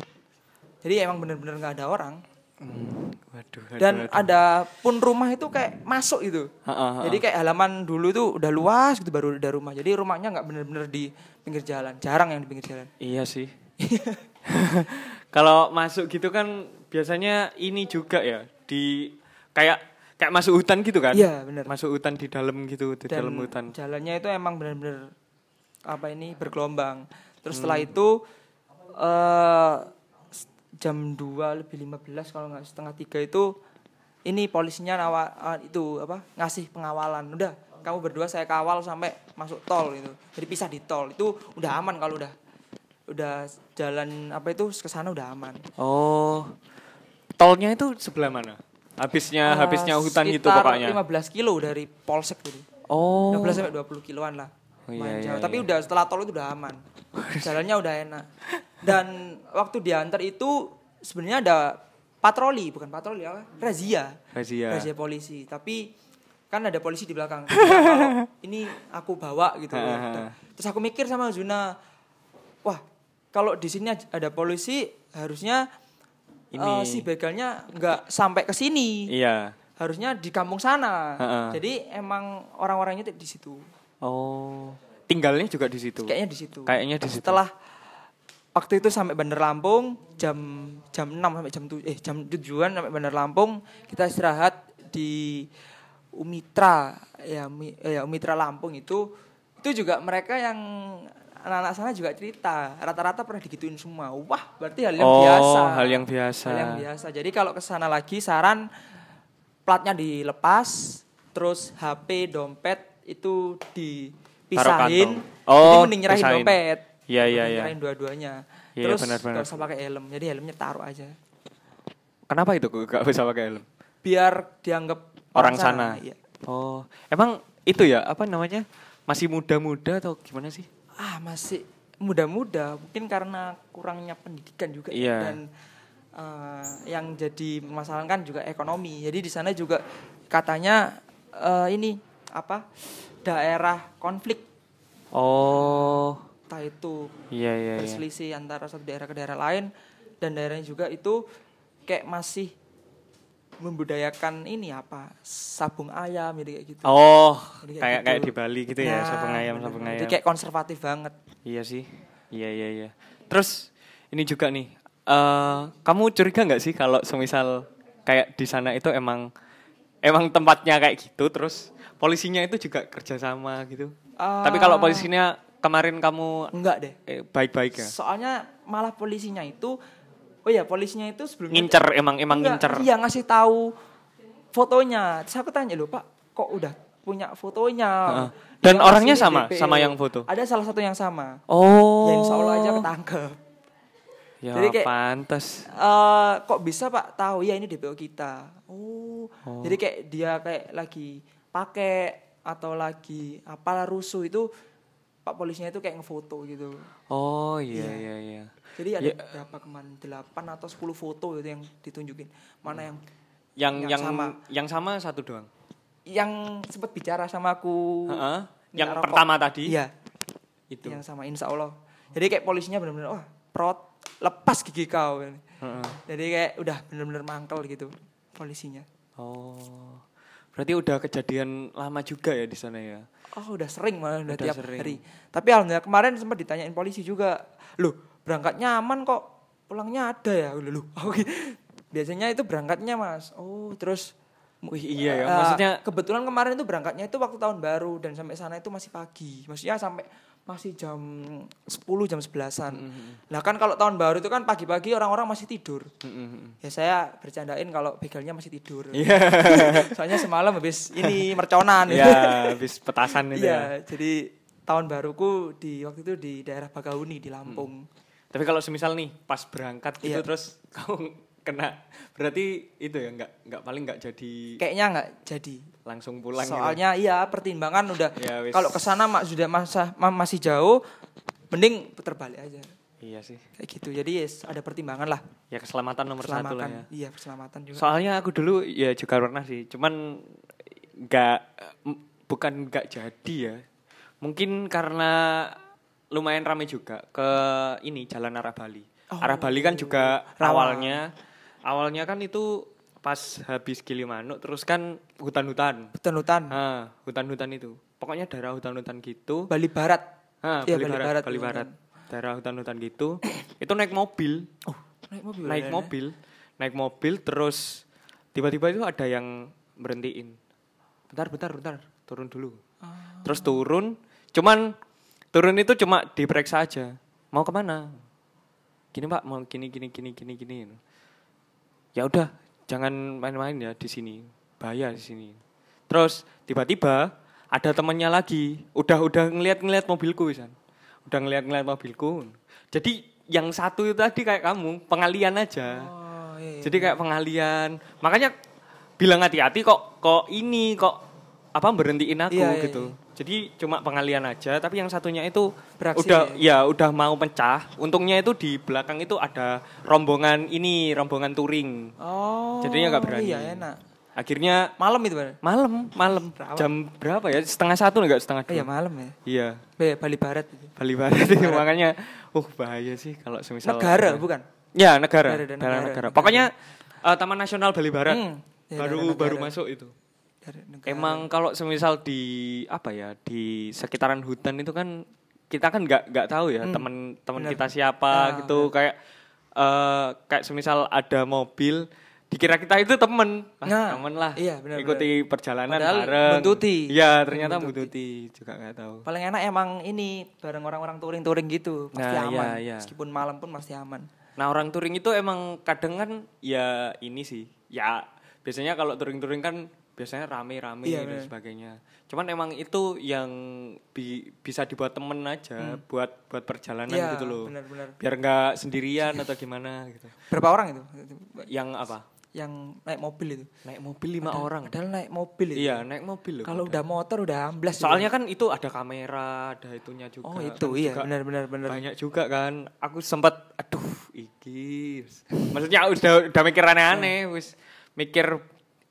[SPEAKER 2] Jadi emang bener-bener nggak ada orang.
[SPEAKER 1] Hmm, waduh, waduh,
[SPEAKER 2] Dan
[SPEAKER 1] waduh.
[SPEAKER 2] ada pun rumah itu kayak masuk itu.
[SPEAKER 1] Ha, ha, ha.
[SPEAKER 2] Jadi kayak halaman dulu itu udah luas gitu baru ada rumah. Jadi rumahnya nggak bener-bener di pinggir jalan. Jarang yang di pinggir jalan.
[SPEAKER 1] Iya sih. *laughs* Kalau masuk gitu kan biasanya ini juga ya di kayak kayak masuk hutan gitu kan?
[SPEAKER 2] Iya, bener.
[SPEAKER 1] Masuk hutan di dalam gitu, di
[SPEAKER 2] Dan
[SPEAKER 1] dalam hutan.
[SPEAKER 2] jalannya itu emang bener-bener apa ini bergelombang. Terus
[SPEAKER 1] Hmm.
[SPEAKER 2] setelah itu eh jam 2 lebih 15 kalau nggak setengah tiga itu ini polisinya nawa ah, itu apa ngasih pengawalan udah kamu berdua saya kawal sampai masuk tol itu jadi pisah di tol itu udah aman kalau udah udah jalan apa itu ke sana udah aman
[SPEAKER 1] Oh. Tolnya itu sebelah mana? Habisnya
[SPEAKER 2] Eh,
[SPEAKER 1] habisnya hutan gitu pokoknya.
[SPEAKER 2] 15 kilo dari polsek itu
[SPEAKER 1] Oh.
[SPEAKER 2] 15 sampai 20 kiloan lah.
[SPEAKER 1] Oh, iya, iya, iya.
[SPEAKER 2] Tapi udah setelah tol itu udah aman. *laughs* Jalannya udah enak. Dan waktu diantar itu sebenarnya ada patroli, bukan patroli apa? Razia.
[SPEAKER 1] Razia.
[SPEAKER 2] Razia polisi. Tapi kan ada polisi di belakang. *laughs* Kalau ini aku bawa gitu.
[SPEAKER 1] Ha, ha, ha.
[SPEAKER 2] Terus aku mikir sama Zuna, wah kalau di sini ada polisi harusnya
[SPEAKER 1] Ini.
[SPEAKER 2] eh, si begalnya nggak sampai ke sini
[SPEAKER 1] Iya.
[SPEAKER 2] harusnya di kampung sana.
[SPEAKER 1] Ha-ha.
[SPEAKER 2] Jadi emang orang-orangnya di situ.
[SPEAKER 1] Oh. Tinggalnya juga di situ.
[SPEAKER 2] Kayaknya di situ.
[SPEAKER 1] Kayaknya di situ.
[SPEAKER 2] Setelah waktu itu sampai Bandar Lampung jam jam 6 sampai jam 7 eh jam 7-an sampai Bandar Lampung kita istirahat di Umitra ya eh, ya Umitra Lampung itu itu juga mereka yang anak-anak sana juga cerita rata-rata pernah digituin semua wah berarti hal yang
[SPEAKER 1] Oh,
[SPEAKER 2] biasa
[SPEAKER 1] hal yang biasa.
[SPEAKER 2] hal yang biasa jadi kalau ke sana lagi saran platnya dilepas terus HP dompet itu dipisahin.
[SPEAKER 1] Oh,
[SPEAKER 2] jadi mending nyerahin
[SPEAKER 1] pisahin.
[SPEAKER 2] dompet
[SPEAKER 1] Iya, iya, iya.
[SPEAKER 2] nyerahin dua-duanya
[SPEAKER 1] Iya,
[SPEAKER 2] terus
[SPEAKER 1] benar-benar.
[SPEAKER 2] gak usah pakai helm jadi helmnya taruh aja
[SPEAKER 1] Kenapa itu kok gak bisa pakai helm?
[SPEAKER 2] biar dianggap
[SPEAKER 1] Orang sana.
[SPEAKER 2] Iya.
[SPEAKER 1] Oh, emang itu ya apa namanya? Masih muda-muda atau gimana sih?
[SPEAKER 2] ah masih muda-muda mungkin karena kurangnya pendidikan juga
[SPEAKER 1] Iya.
[SPEAKER 2] dan eh, yang jadi masalah kan juga ekonomi jadi di sana juga katanya eh, ini apa daerah konflik
[SPEAKER 1] Oh,
[SPEAKER 2] entah itu
[SPEAKER 1] iya iya iya.
[SPEAKER 2] berselisih antara satu daerah ke daerah lain dan daerahnya juga itu kayak masih membudayakan ini apa sabung ayam jadi kayak gitu
[SPEAKER 1] Oh,
[SPEAKER 2] Jadi
[SPEAKER 1] kayak kayak
[SPEAKER 2] gitu.
[SPEAKER 1] di Bali gitu ya,
[SPEAKER 2] Nah,
[SPEAKER 1] sabung ayam, sabung
[SPEAKER 2] Jadi
[SPEAKER 1] ayam.
[SPEAKER 2] kayak konservatif banget
[SPEAKER 1] Iya sih. Iya iya iya. Terus ini juga nih. eh kamu curiga nggak sih kalau semisal kayak di sana itu emang emang tempatnya kayak gitu terus polisinya itu juga kerjasama gitu. Tapi kalau polisinya kemarin kamu
[SPEAKER 2] enggak deh
[SPEAKER 1] eh, baik-baik ya.
[SPEAKER 2] soalnya malah polisinya itu oh ya polisinya itu sebelumnya
[SPEAKER 1] Ngincer emang emang
[SPEAKER 2] Enggak,
[SPEAKER 1] ngincer.
[SPEAKER 2] iya ngasih tahu fotonya terus aku tanya loh pak kok udah punya fotonya. Dia
[SPEAKER 1] Dan
[SPEAKER 2] ngasih
[SPEAKER 1] orangnya sama? Sama yang foto?
[SPEAKER 2] ada salah satu yang sama
[SPEAKER 1] Oh.
[SPEAKER 2] ya insya Allah aja ketangkep
[SPEAKER 1] Ya
[SPEAKER 2] Jadi kayak-
[SPEAKER 1] pantas.
[SPEAKER 2] Eh, kok bisa pak tahu ya ini DPO kita oh, jadi kayak dia kayak lagi pakai atau lagi apalah rusuh itu pak polisinya itu kayak ngefoto gitu
[SPEAKER 1] Oh iya iya iya.
[SPEAKER 2] jadi ada
[SPEAKER 1] Ya.
[SPEAKER 2] berapa kemarin 8 atau 10 foto itu yang ditunjukin mana yang
[SPEAKER 1] Yang
[SPEAKER 2] Yang
[SPEAKER 1] yang
[SPEAKER 2] sama.
[SPEAKER 1] yang sama satu doang.
[SPEAKER 2] yang sempat bicara sama aku minta
[SPEAKER 1] Yang
[SPEAKER 2] rokok.
[SPEAKER 1] pertama tadi.
[SPEAKER 2] iya
[SPEAKER 1] Itu.
[SPEAKER 2] yang sama insya Allah jadi kayak polisinya benar-benar wah prot lepas gigi kau
[SPEAKER 1] Heeh.
[SPEAKER 2] jadi kayak udah benar-benar mangkel gitu polisinya
[SPEAKER 1] Oh. Berarti udah kejadian lama juga ya di sana ya.
[SPEAKER 2] oh udah sering malah udah,
[SPEAKER 1] Udah
[SPEAKER 2] tiap
[SPEAKER 1] sering.
[SPEAKER 2] hari tapi alhamdulillah kemarin sempat ditanyain polisi juga loh berangkatnya aman kok pulangnya ada ya loh loh *laughs* oh, gitu. biasanya itu berangkatnya mas oh terus
[SPEAKER 1] Wih, iya ya.
[SPEAKER 2] Eh,
[SPEAKER 1] Maksudnya
[SPEAKER 2] kebetulan kemarin itu berangkatnya itu waktu tahun baru dan sampai sana itu masih pagi. Maksudnya sampai masih jam 10 jam 11-an.
[SPEAKER 1] Mm-hmm.
[SPEAKER 2] Nah, kan kalau tahun baru itu kan pagi-pagi orang-orang masih tidur.
[SPEAKER 1] Mm-mm.
[SPEAKER 2] Ya saya bercandain kalau begalnya masih tidur.
[SPEAKER 1] Iya. *laughs*
[SPEAKER 2] Soalnya semalam habis ini merconan.
[SPEAKER 1] ya, habis petasan itu ya.
[SPEAKER 2] Iya, jadi tahun baruku di waktu itu di daerah Bagauni di Lampung.
[SPEAKER 1] Tapi kalau semisal nih pas berangkat gitu
[SPEAKER 2] Iya.
[SPEAKER 1] terus *laughs* kamu kena berarti itu ya nggak nggak paling nggak jadi
[SPEAKER 2] Kayaknya nggak jadi.
[SPEAKER 1] Langsung pulang gitu.
[SPEAKER 2] Soalnya iya pertimbangan udah
[SPEAKER 1] Ya,
[SPEAKER 2] kalau ke sana mak sudah masa ma- masih jauh mending puter balik aja.
[SPEAKER 1] Iya sih.
[SPEAKER 2] kayak gitu jadi yes, ada pertimbangan lah
[SPEAKER 1] Ya keselamatan nomor satu lah ya.
[SPEAKER 2] keselamatan iya keselamatan juga
[SPEAKER 1] Soalnya aku dulu ya juga pernah sih, cuman nggak bukan nggak jadi ya. Mungkin karena lumayan ramai juga ke ini Jalan Arah Bali. Arah Bali kan juga
[SPEAKER 2] Rawa.
[SPEAKER 1] awalnya awalnya kan itu pas habis Gilimanuk terus kan hutan-hutan.
[SPEAKER 2] hutan-hutan
[SPEAKER 1] Ah, hutan-hutan itu. Pokoknya daerah hutan-hutan gitu.
[SPEAKER 2] Bali Barat
[SPEAKER 1] Ah,
[SPEAKER 2] Iya,
[SPEAKER 1] Bali,
[SPEAKER 2] Bali
[SPEAKER 1] Barat,
[SPEAKER 2] Barat,
[SPEAKER 1] Bali. Barat. Daerah hutan-hutan gitu. *coughs* itu naik mobil.
[SPEAKER 2] oh naik mobil
[SPEAKER 1] naik
[SPEAKER 2] ada-
[SPEAKER 1] mobil, naik mobil terus tiba-tiba itu ada yang berhentiin. Bentar, bentar, bentar, turun dulu.
[SPEAKER 2] Ah.
[SPEAKER 1] Terus turun, cuman turun itu cuma diperiksa aja. Mau ke mana? Gini pak, mau gini, gini, gini, gini, gini. Ya udah, jangan main-main ya di sini, bahaya di sini. Terus tiba-tiba ada temannya lagi, udah udah ngeliat-ngeliat mobilku, San. Udah ngeliat-ngeliat mobilku. Jadi yang satu itu tadi kayak kamu, pengalian aja.
[SPEAKER 2] oh iya, iya.
[SPEAKER 1] Jadi kayak pengalian. Makanya bilang hati-hati kok kok ini kok apa berhentiin aku
[SPEAKER 2] Iya, iya,
[SPEAKER 1] gitu. Jadi cuma pengalian aja, tapi yang satunya itu
[SPEAKER 2] Beraksi
[SPEAKER 1] udah ya udah mau pecah. Untungnya itu di belakang itu ada rombongan ini, rombongan touring.
[SPEAKER 2] oh
[SPEAKER 1] Jadinya nggak berani.
[SPEAKER 2] iya enak
[SPEAKER 1] Akhirnya
[SPEAKER 2] malam itu Bang?
[SPEAKER 1] malam, malam jam berapa ya? Setengah satu enggak setengah
[SPEAKER 2] oh, iya
[SPEAKER 1] dua?
[SPEAKER 2] malam ya
[SPEAKER 1] Iya,
[SPEAKER 2] Ba- Bali Barat itu
[SPEAKER 1] Bali Barat itu makanya, uh bahaya sih kalau semisal
[SPEAKER 2] negara
[SPEAKER 1] ada-
[SPEAKER 2] bukan
[SPEAKER 1] Ya negara,
[SPEAKER 2] Negara negara,
[SPEAKER 1] negara.
[SPEAKER 2] negara.
[SPEAKER 1] Pokoknya eh, Taman Nasional Bali Barat
[SPEAKER 2] Hmm, ya,
[SPEAKER 1] baru
[SPEAKER 2] daerah
[SPEAKER 1] baru
[SPEAKER 2] negara.
[SPEAKER 1] masuk itu.
[SPEAKER 2] Dari negara.
[SPEAKER 1] Emang kalau semisal di apa ya di sekitaran hutan itu kan kita kan nggak nggak tahu ya
[SPEAKER 2] Hmm,
[SPEAKER 1] teman teman
[SPEAKER 2] benar.
[SPEAKER 1] kita siapa
[SPEAKER 2] Ah,
[SPEAKER 1] gitu. kayak eh kayak semisal ada mobil dikira kita itu temen. Ah,
[SPEAKER 2] Nah,
[SPEAKER 1] temen lah.
[SPEAKER 2] iya, benar,
[SPEAKER 1] ikuti perjalanan
[SPEAKER 2] Padahal
[SPEAKER 1] bareng.
[SPEAKER 2] Buntuti.
[SPEAKER 1] iya ternyata
[SPEAKER 2] Buntuti.
[SPEAKER 1] buntuti juga nggak tahu.
[SPEAKER 2] Paling enak emang ini bareng orang-orang touring-touring gitu. Pasti
[SPEAKER 1] Nah, iya,
[SPEAKER 2] aman
[SPEAKER 1] iya.
[SPEAKER 2] meskipun malam pun pasti aman.
[SPEAKER 1] Nah orang touring itu emang kadang kan ya ini sih. Ya biasanya kalau touring-touring kan biasanya rame-rame
[SPEAKER 2] Iya,
[SPEAKER 1] dan
[SPEAKER 2] bener.
[SPEAKER 1] sebagainya. Cuman emang itu yang bi- bisa dibuat temen aja buat buat perjalanan
[SPEAKER 2] Iya,
[SPEAKER 1] gitu loh.
[SPEAKER 2] benar-benar.
[SPEAKER 1] Biar nggak sendirian atau gimana gitu.
[SPEAKER 2] berapa orang itu
[SPEAKER 1] Yang apa?
[SPEAKER 2] yang naik mobil itu
[SPEAKER 1] Naik mobil lima orang.
[SPEAKER 2] padahal naik mobil itu
[SPEAKER 1] Iya naik mobil loh.
[SPEAKER 2] kalau udah motor udah amblas.
[SPEAKER 1] Soalnya kan itu ada kamera, ada itunya juga.
[SPEAKER 2] oh itu
[SPEAKER 1] Kan
[SPEAKER 2] iya
[SPEAKER 1] juga
[SPEAKER 2] benar-benar benar
[SPEAKER 1] banyak juga kan aku sempat aduh iki maksudnya udah udah mikir aneh-aneh wis mikir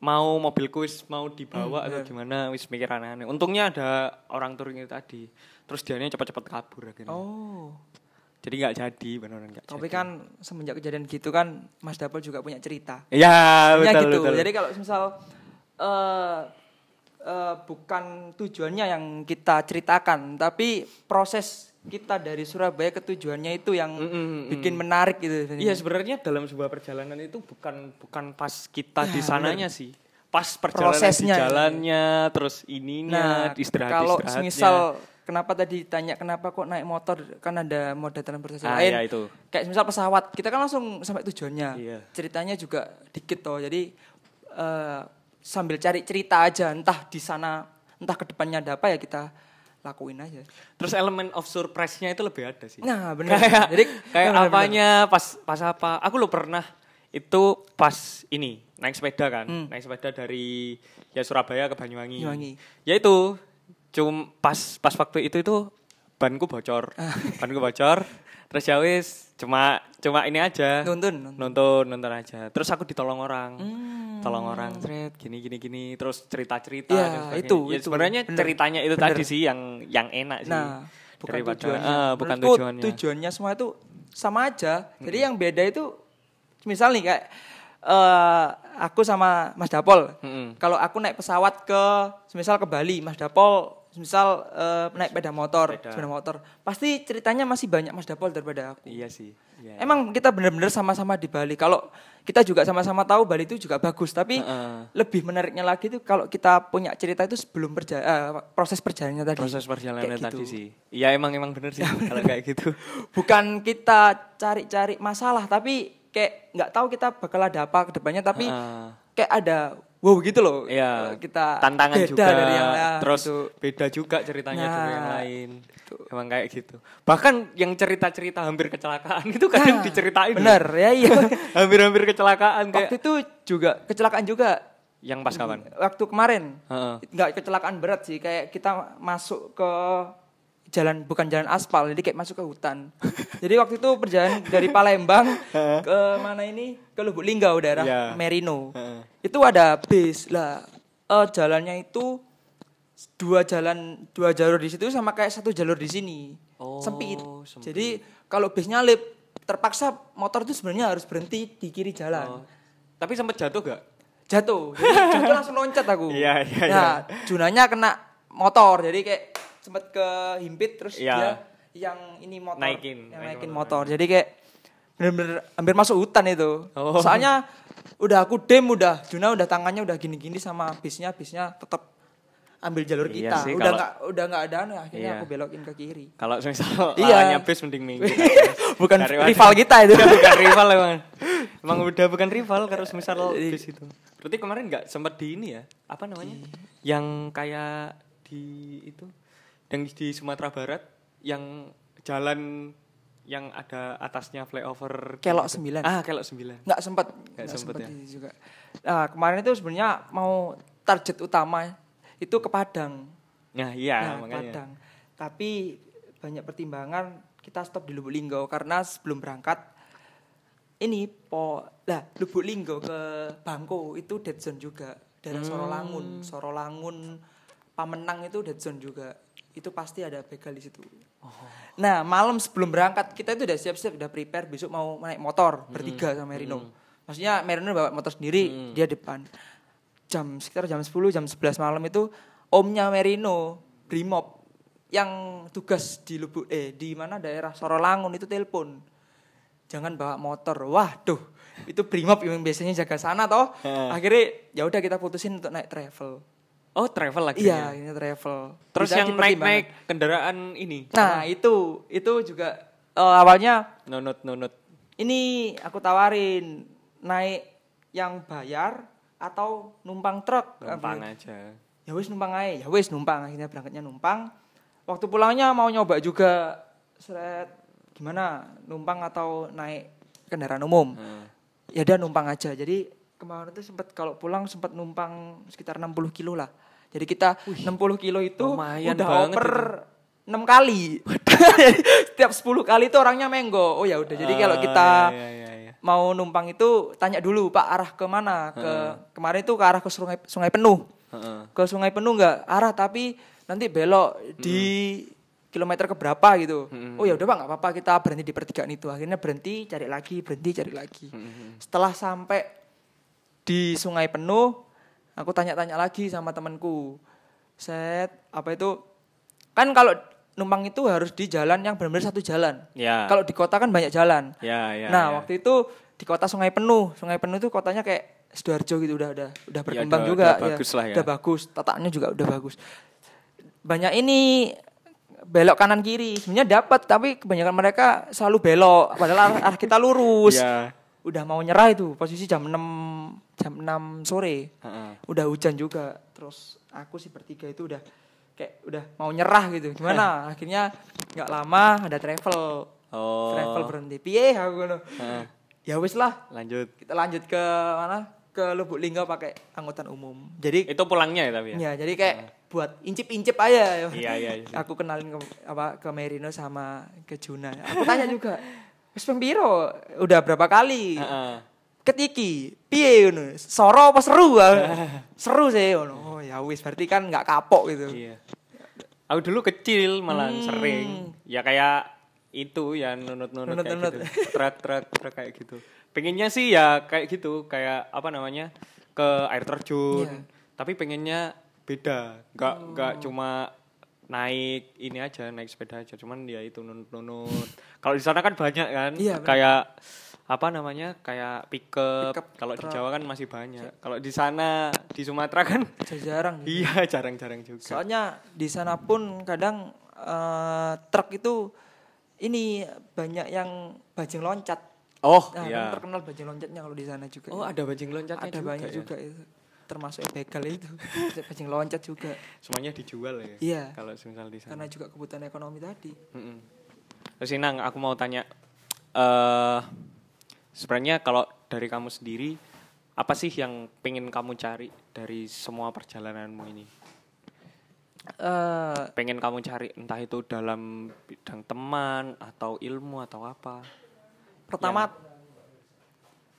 [SPEAKER 1] mau mobilku wis mau dibawa atau gimana wis mikir aneh-aneh. Untungnya ada orang touring itu tadi. Terus dianya cepat-cepat kabur akhirnya.
[SPEAKER 2] Oh.
[SPEAKER 1] Jadi nggak jadi beneran nggak
[SPEAKER 2] tapi
[SPEAKER 1] jadi
[SPEAKER 2] kan semenjak kejadian gitu kan Mas Dapol juga punya cerita.
[SPEAKER 1] Ya
[SPEAKER 2] Ya
[SPEAKER 1] betul
[SPEAKER 2] gitu.
[SPEAKER 1] betul.
[SPEAKER 2] Jadi kalau misal eh eh, bukan tujuannya yang kita ceritakan, tapi proses kita dari Surabaya ke tujuannya itu yang
[SPEAKER 1] Mm, mm, mm.
[SPEAKER 2] bikin menarik gitu.
[SPEAKER 1] Iya sebenarnya dalam sebuah perjalanan itu bukan bukan pas kita di sananya sih. Pas perjalanan
[SPEAKER 2] Prosesnya.
[SPEAKER 1] di jalannya, terus ininya,
[SPEAKER 2] Nah,
[SPEAKER 1] istirahat
[SPEAKER 2] kalau misal kenapa tadi tanya kenapa kok naik motor kan ada moda transportasi
[SPEAKER 1] Ah,
[SPEAKER 2] lain.
[SPEAKER 1] iya, itu.
[SPEAKER 2] Kayak misal pesawat, kita kan langsung sampai tujuannya.
[SPEAKER 1] Iya.
[SPEAKER 2] Ceritanya juga dikit toh. Jadi eh, sambil cari cerita aja entah di sana entah ke depannya ada apa ya kita lakuin aja.
[SPEAKER 1] Terus elemen of surprise-nya itu lebih ada sih.
[SPEAKER 2] Nah, benar.
[SPEAKER 1] kayak *laughs*
[SPEAKER 2] Jadi
[SPEAKER 1] kayak
[SPEAKER 2] benar.
[SPEAKER 1] apanya pas pas apa? Aku lo pernah itu pas ini naik sepeda kan, naik sepeda dari ya Surabaya ke Banyuwangi.
[SPEAKER 2] Hmm. Banyuwangi.
[SPEAKER 1] Ya itu cum pas pas waktu itu itu banku bocor,
[SPEAKER 2] Ah.
[SPEAKER 1] banku bocor. Terus ya wis cuma cuma ini aja
[SPEAKER 2] nuntun.
[SPEAKER 1] nonton nonton aja. Terus aku ditolong orang,
[SPEAKER 2] Hmm.
[SPEAKER 1] tolong orang, thread gini gini gini. Terus cerita cerita.
[SPEAKER 2] Ya, itu,
[SPEAKER 1] ya,
[SPEAKER 2] itu.
[SPEAKER 1] sebenarnya
[SPEAKER 2] Bener,
[SPEAKER 1] ceritanya itu
[SPEAKER 2] bener.
[SPEAKER 1] tadi sih yang yang enak sih.
[SPEAKER 2] Nah, bukan
[SPEAKER 1] Daripada-
[SPEAKER 2] tujuannya.
[SPEAKER 1] Ah, bukan
[SPEAKER 2] Menurutku
[SPEAKER 1] tujuannya.
[SPEAKER 2] Tujuannya semua itu sama aja. Jadi yang beda itu misal nih kayak eh aku sama Mas Dapol.
[SPEAKER 1] Mm-mm.
[SPEAKER 2] Kalau aku naik pesawat ke misal ke Bali, Mas Dapol misal eh, naik sepeda motor,
[SPEAKER 1] Sepeda.
[SPEAKER 2] sepeda motor. Pasti ceritanya masih banyak Mas Dapol daripada aku.
[SPEAKER 1] Iya sih. Iya.
[SPEAKER 2] Emang kita benar-benar sama-sama di Bali. Kalau kita juga sama-sama tahu Bali itu juga bagus, tapi
[SPEAKER 1] Heeh.
[SPEAKER 2] lebih menariknya lagi itu kalau kita punya cerita itu sebelum perja eh, proses perjalanannya tadi.
[SPEAKER 1] proses perjalanannya
[SPEAKER 2] Kayak
[SPEAKER 1] tadi
[SPEAKER 2] gitu.
[SPEAKER 1] sih. Iya emang emang bener sih *laughs* kalau kayak gitu.
[SPEAKER 2] Bukan kita cari-cari masalah, tapi kayak nggak tahu kita bakal ada apa ke depannya, tapi
[SPEAKER 1] Heeh.
[SPEAKER 2] kayak ada wow gitu loh.
[SPEAKER 1] Iya.
[SPEAKER 2] Eh, Kita
[SPEAKER 1] tantangan
[SPEAKER 2] beda
[SPEAKER 1] juga.
[SPEAKER 2] dari yang lain.
[SPEAKER 1] terus
[SPEAKER 2] gitu.
[SPEAKER 1] beda juga ceritanya dari yang
[SPEAKER 2] Nah,
[SPEAKER 1] lain. Emang kayak gitu. Bahkan yang cerita-cerita hampir kecelakaan itu kadang
[SPEAKER 2] Nah,
[SPEAKER 1] diceritain.
[SPEAKER 2] Bener ya iya. *laughs*
[SPEAKER 1] Hampir-hampir kecelakaan kayak
[SPEAKER 2] Waktu itu juga kecelakaan juga
[SPEAKER 1] yang pas kapan?
[SPEAKER 2] waktu kemarin
[SPEAKER 1] Heeh.
[SPEAKER 2] nggak kecelakaan berat sih kayak kita masuk ke jalan bukan jalan aspal, jadi kayak masuk ke hutan. *laughs* jadi waktu itu perjalanan dari Palembang *laughs* ke mana ini ke Lubuk Linggau daerah
[SPEAKER 1] Iya.
[SPEAKER 2] Merino. Itu ada bis lah. eh, jalannya itu dua jalan dua jalur di situ sama kayak satu jalur di sini
[SPEAKER 1] Oh,
[SPEAKER 2] sempit.
[SPEAKER 1] sempit.
[SPEAKER 2] Jadi kalau bisnya lip terpaksa motor itu sebenarnya harus berhenti di kiri jalan.
[SPEAKER 1] Oh. Tapi sempat jatuh gak?
[SPEAKER 2] Jatuh, jadi jatuh langsung loncat aku. *laughs*
[SPEAKER 1] Iya, iya,
[SPEAKER 2] Nah, junanya kena motor, jadi kayak sempet kehimpit terus
[SPEAKER 1] Iya.
[SPEAKER 2] dia yang ini motor
[SPEAKER 1] Naikin,
[SPEAKER 2] yang
[SPEAKER 1] naikin
[SPEAKER 2] naikin motor. Jadi kayak bener-bener hampir masuk hutan itu.
[SPEAKER 1] Oh.
[SPEAKER 2] Soalnya udah aku dem udah Juna udah tangannya udah gini-gini sama bisnya bisnya tetap ambil jalur
[SPEAKER 1] Iya
[SPEAKER 2] kita.
[SPEAKER 1] sih,
[SPEAKER 2] udah nggak udah nggak ada nih, akhirnya
[SPEAKER 1] Iya.
[SPEAKER 2] aku belokin ke kiri.
[SPEAKER 1] Kalau misal *laughs*
[SPEAKER 2] Iya.
[SPEAKER 1] bis mending *laughs* minggu.
[SPEAKER 2] Bukan
[SPEAKER 1] Daripada-
[SPEAKER 2] rival kita itu. *laughs*
[SPEAKER 1] bukan rival emang. Emang udah bukan rival kalau misal
[SPEAKER 2] Iya.
[SPEAKER 1] bis itu. Berarti kemarin nggak sempat di ini ya? Apa namanya? Yang kayak di itu yang di Sumatera Barat yang jalan yang ada atasnya flyover
[SPEAKER 2] Kelok. 9.
[SPEAKER 1] Ah, kelok 9.
[SPEAKER 2] nggak sempat
[SPEAKER 1] Nggak
[SPEAKER 2] nggak
[SPEAKER 1] sempet
[SPEAKER 2] sempat
[SPEAKER 1] ya.
[SPEAKER 2] juga nah kemarin itu sebenarnya mau target utama itu ke Padang
[SPEAKER 1] Nah, iya
[SPEAKER 2] nah,
[SPEAKER 1] makanya.
[SPEAKER 2] Padang tapi banyak pertimbangan kita stop di Lubuk Linggau karena sebelum berangkat ini po lah Lubuk Linggau ke Bangko itu dead zone juga daerah
[SPEAKER 1] Hmm.
[SPEAKER 2] Sorolangun Sorolangun Pamenang itu dead zone juga itu pasti ada begal di situ
[SPEAKER 1] Oh.
[SPEAKER 2] Nah, malam sebelum berangkat kita itu udah siap-siap, udah prepare besok mau naik motor bertiga
[SPEAKER 1] Hmm.
[SPEAKER 2] sama Merino. Maksudnya Merino bawa motor sendiri, dia depan. Jam sekitar jam 10, jam 11 malam itu omnya Merino, Brimob yang tugas di Lubuk eh di mana daerah Sorolangun itu telepon. Jangan bawa motor. Waduh, itu Brimob yang biasanya jaga sana toh. Akhirnya ya udah kita putusin untuk naik travel.
[SPEAKER 1] Oh, travel lagi.
[SPEAKER 2] Iya, ini travel.
[SPEAKER 1] Terus
[SPEAKER 2] Bisa
[SPEAKER 1] yang naik-naik kendaraan ini.
[SPEAKER 2] Nah, itu itu juga eh, awalnya
[SPEAKER 1] Nunut nunut.
[SPEAKER 2] ini aku tawarin naik yang bayar atau numpang truk.
[SPEAKER 1] Numpang
[SPEAKER 2] Aku,
[SPEAKER 1] aja.
[SPEAKER 2] Ya wis numpang aja, ya wis numpang. Akhirnya berangkatnya numpang. Waktu pulangnya mau nyoba juga seret gimana numpang atau naik kendaraan umum.
[SPEAKER 1] Heeh.
[SPEAKER 2] Ya udah numpang aja. Jadi kemarin tuh sempat kalau pulang sempat numpang sekitar 60 kilo lah. Jadi kita 60 kilo itu udah oper 6 kali. *laughs* Setiap 10 kali itu orangnya menggo. Oh ya udah. Jadi kalau
[SPEAKER 1] Ah,
[SPEAKER 2] kita
[SPEAKER 1] iya, iya, iya.
[SPEAKER 2] mau numpang itu tanya dulu Pak arah ke mana? Ke kemarin itu ke arah ke sungai Sungai Penuh.
[SPEAKER 1] Heeh.
[SPEAKER 2] Ke Sungai Penuh enggak arah tapi nanti belok di kilometer ke berapa gitu.
[SPEAKER 1] Mm-mm.
[SPEAKER 2] Oh ya udah Pak nggak apa-apa kita berhenti di pertigaan itu. Akhirnya berhenti cari lagi, berhenti cari lagi. Setelah sampai di Sungai Penuh, aku tanya-tanya lagi sama temanku. Set, apa itu? Kan kalau numpang itu harus di jalan yang benar-benar satu jalan.
[SPEAKER 1] Ya.
[SPEAKER 2] Kalau di kota kan banyak jalan.
[SPEAKER 1] Ya, ya.
[SPEAKER 2] nah,
[SPEAKER 1] ya.
[SPEAKER 2] waktu itu di kota Sungai Penuh. Sungai Penuh itu kotanya kayak Sidoarjo gitu udah udah udah berkembang
[SPEAKER 1] udah-
[SPEAKER 2] juga
[SPEAKER 1] udah bagus lah ya.
[SPEAKER 2] Udah bagus, tataannya juga udah bagus. Banyak ini belok kanan kiri. Sebenarnya dapat tapi kebanyakan mereka selalu belok padahal arah, arah kita lurus.
[SPEAKER 1] Ya.
[SPEAKER 2] Udah mau nyerah itu posisi jam 6 jam 6 sore.
[SPEAKER 1] Heeh.
[SPEAKER 2] Udah hujan juga. Terus aku sih bertiga itu udah kayak udah mau nyerah gitu. Gimana? Akhirnya nggak lama ada travel.
[SPEAKER 1] Oh.
[SPEAKER 2] Travel berhenti. Piye aku.
[SPEAKER 1] Heeh.
[SPEAKER 2] Ya wis lah,
[SPEAKER 1] Lanjut.
[SPEAKER 2] kita lanjut ke mana? Ke Lubuk Linggau pakai angkutan umum. Jadi
[SPEAKER 1] Itu pulangnya ya tapi ya.
[SPEAKER 2] ya, jadi kayak buat incip-incip aja.
[SPEAKER 1] Iya, iya, iya.
[SPEAKER 2] Aku kenalin ke apa ke Merino sama ke Juna. Aku tanya juga, "Wis ping piro? Udah berapa kali?"
[SPEAKER 1] Heeh.
[SPEAKER 2] Ketiki, piye ngono? Soro apa seru? ah? *laughs* seru sih ngono. Oh ya wis berarti kan nggak kapok gitu.
[SPEAKER 1] Iya. Aku dulu kecil malah
[SPEAKER 2] Hmm.
[SPEAKER 1] sering. Ya kayak itu ya nunut-nunut kayak
[SPEAKER 2] Nunut-nunut.
[SPEAKER 1] gitu. Truk-truk truk kayak gitu. Pengennya sih ya kayak gitu, kayak apa namanya? ke air terjun.
[SPEAKER 2] Iya.
[SPEAKER 1] Tapi pengennya beda. Enggak enggak cuma naik ini aja, naik sepeda aja. Cuman ya itu nunut-nunut. Kalau di sana kan banyak kan?
[SPEAKER 2] Iya, benar.
[SPEAKER 1] kayak apa namanya? Kayak pickup.
[SPEAKER 2] Pickup
[SPEAKER 1] Kalau di. Jawa kan masih banyak. Kalau di sana di Sumatera kan
[SPEAKER 2] Jarang. gitu.
[SPEAKER 1] iya *laughs* jarang-jarang juga.
[SPEAKER 2] Soalnya di sana pun kadang eh, truk itu ini banyak yang bajing loncat.
[SPEAKER 1] Oh,
[SPEAKER 2] Nah,
[SPEAKER 1] iya.
[SPEAKER 2] kan terkenal bajing loncatnya kalau di sana juga.
[SPEAKER 1] Oh, ada bajing loncatnya
[SPEAKER 2] ada
[SPEAKER 1] juga
[SPEAKER 2] banyak
[SPEAKER 1] ya?
[SPEAKER 2] juga itu. Termasuk begal itu. *laughs* bajing loncat juga.
[SPEAKER 1] Semuanya dijual ya?
[SPEAKER 2] Iya.
[SPEAKER 1] Kalau misal di sana.
[SPEAKER 2] Karena juga kebutuhan ekonomi tadi.
[SPEAKER 1] Mm-mm. Terus Inang, aku mau tanya, eh sebenarnya kalau dari kamu sendiri, apa sih yang pengen kamu cari dari semua perjalananmu ini?
[SPEAKER 2] Eh,
[SPEAKER 1] pengen kamu cari entah itu dalam bidang teman atau ilmu atau apa
[SPEAKER 2] pertama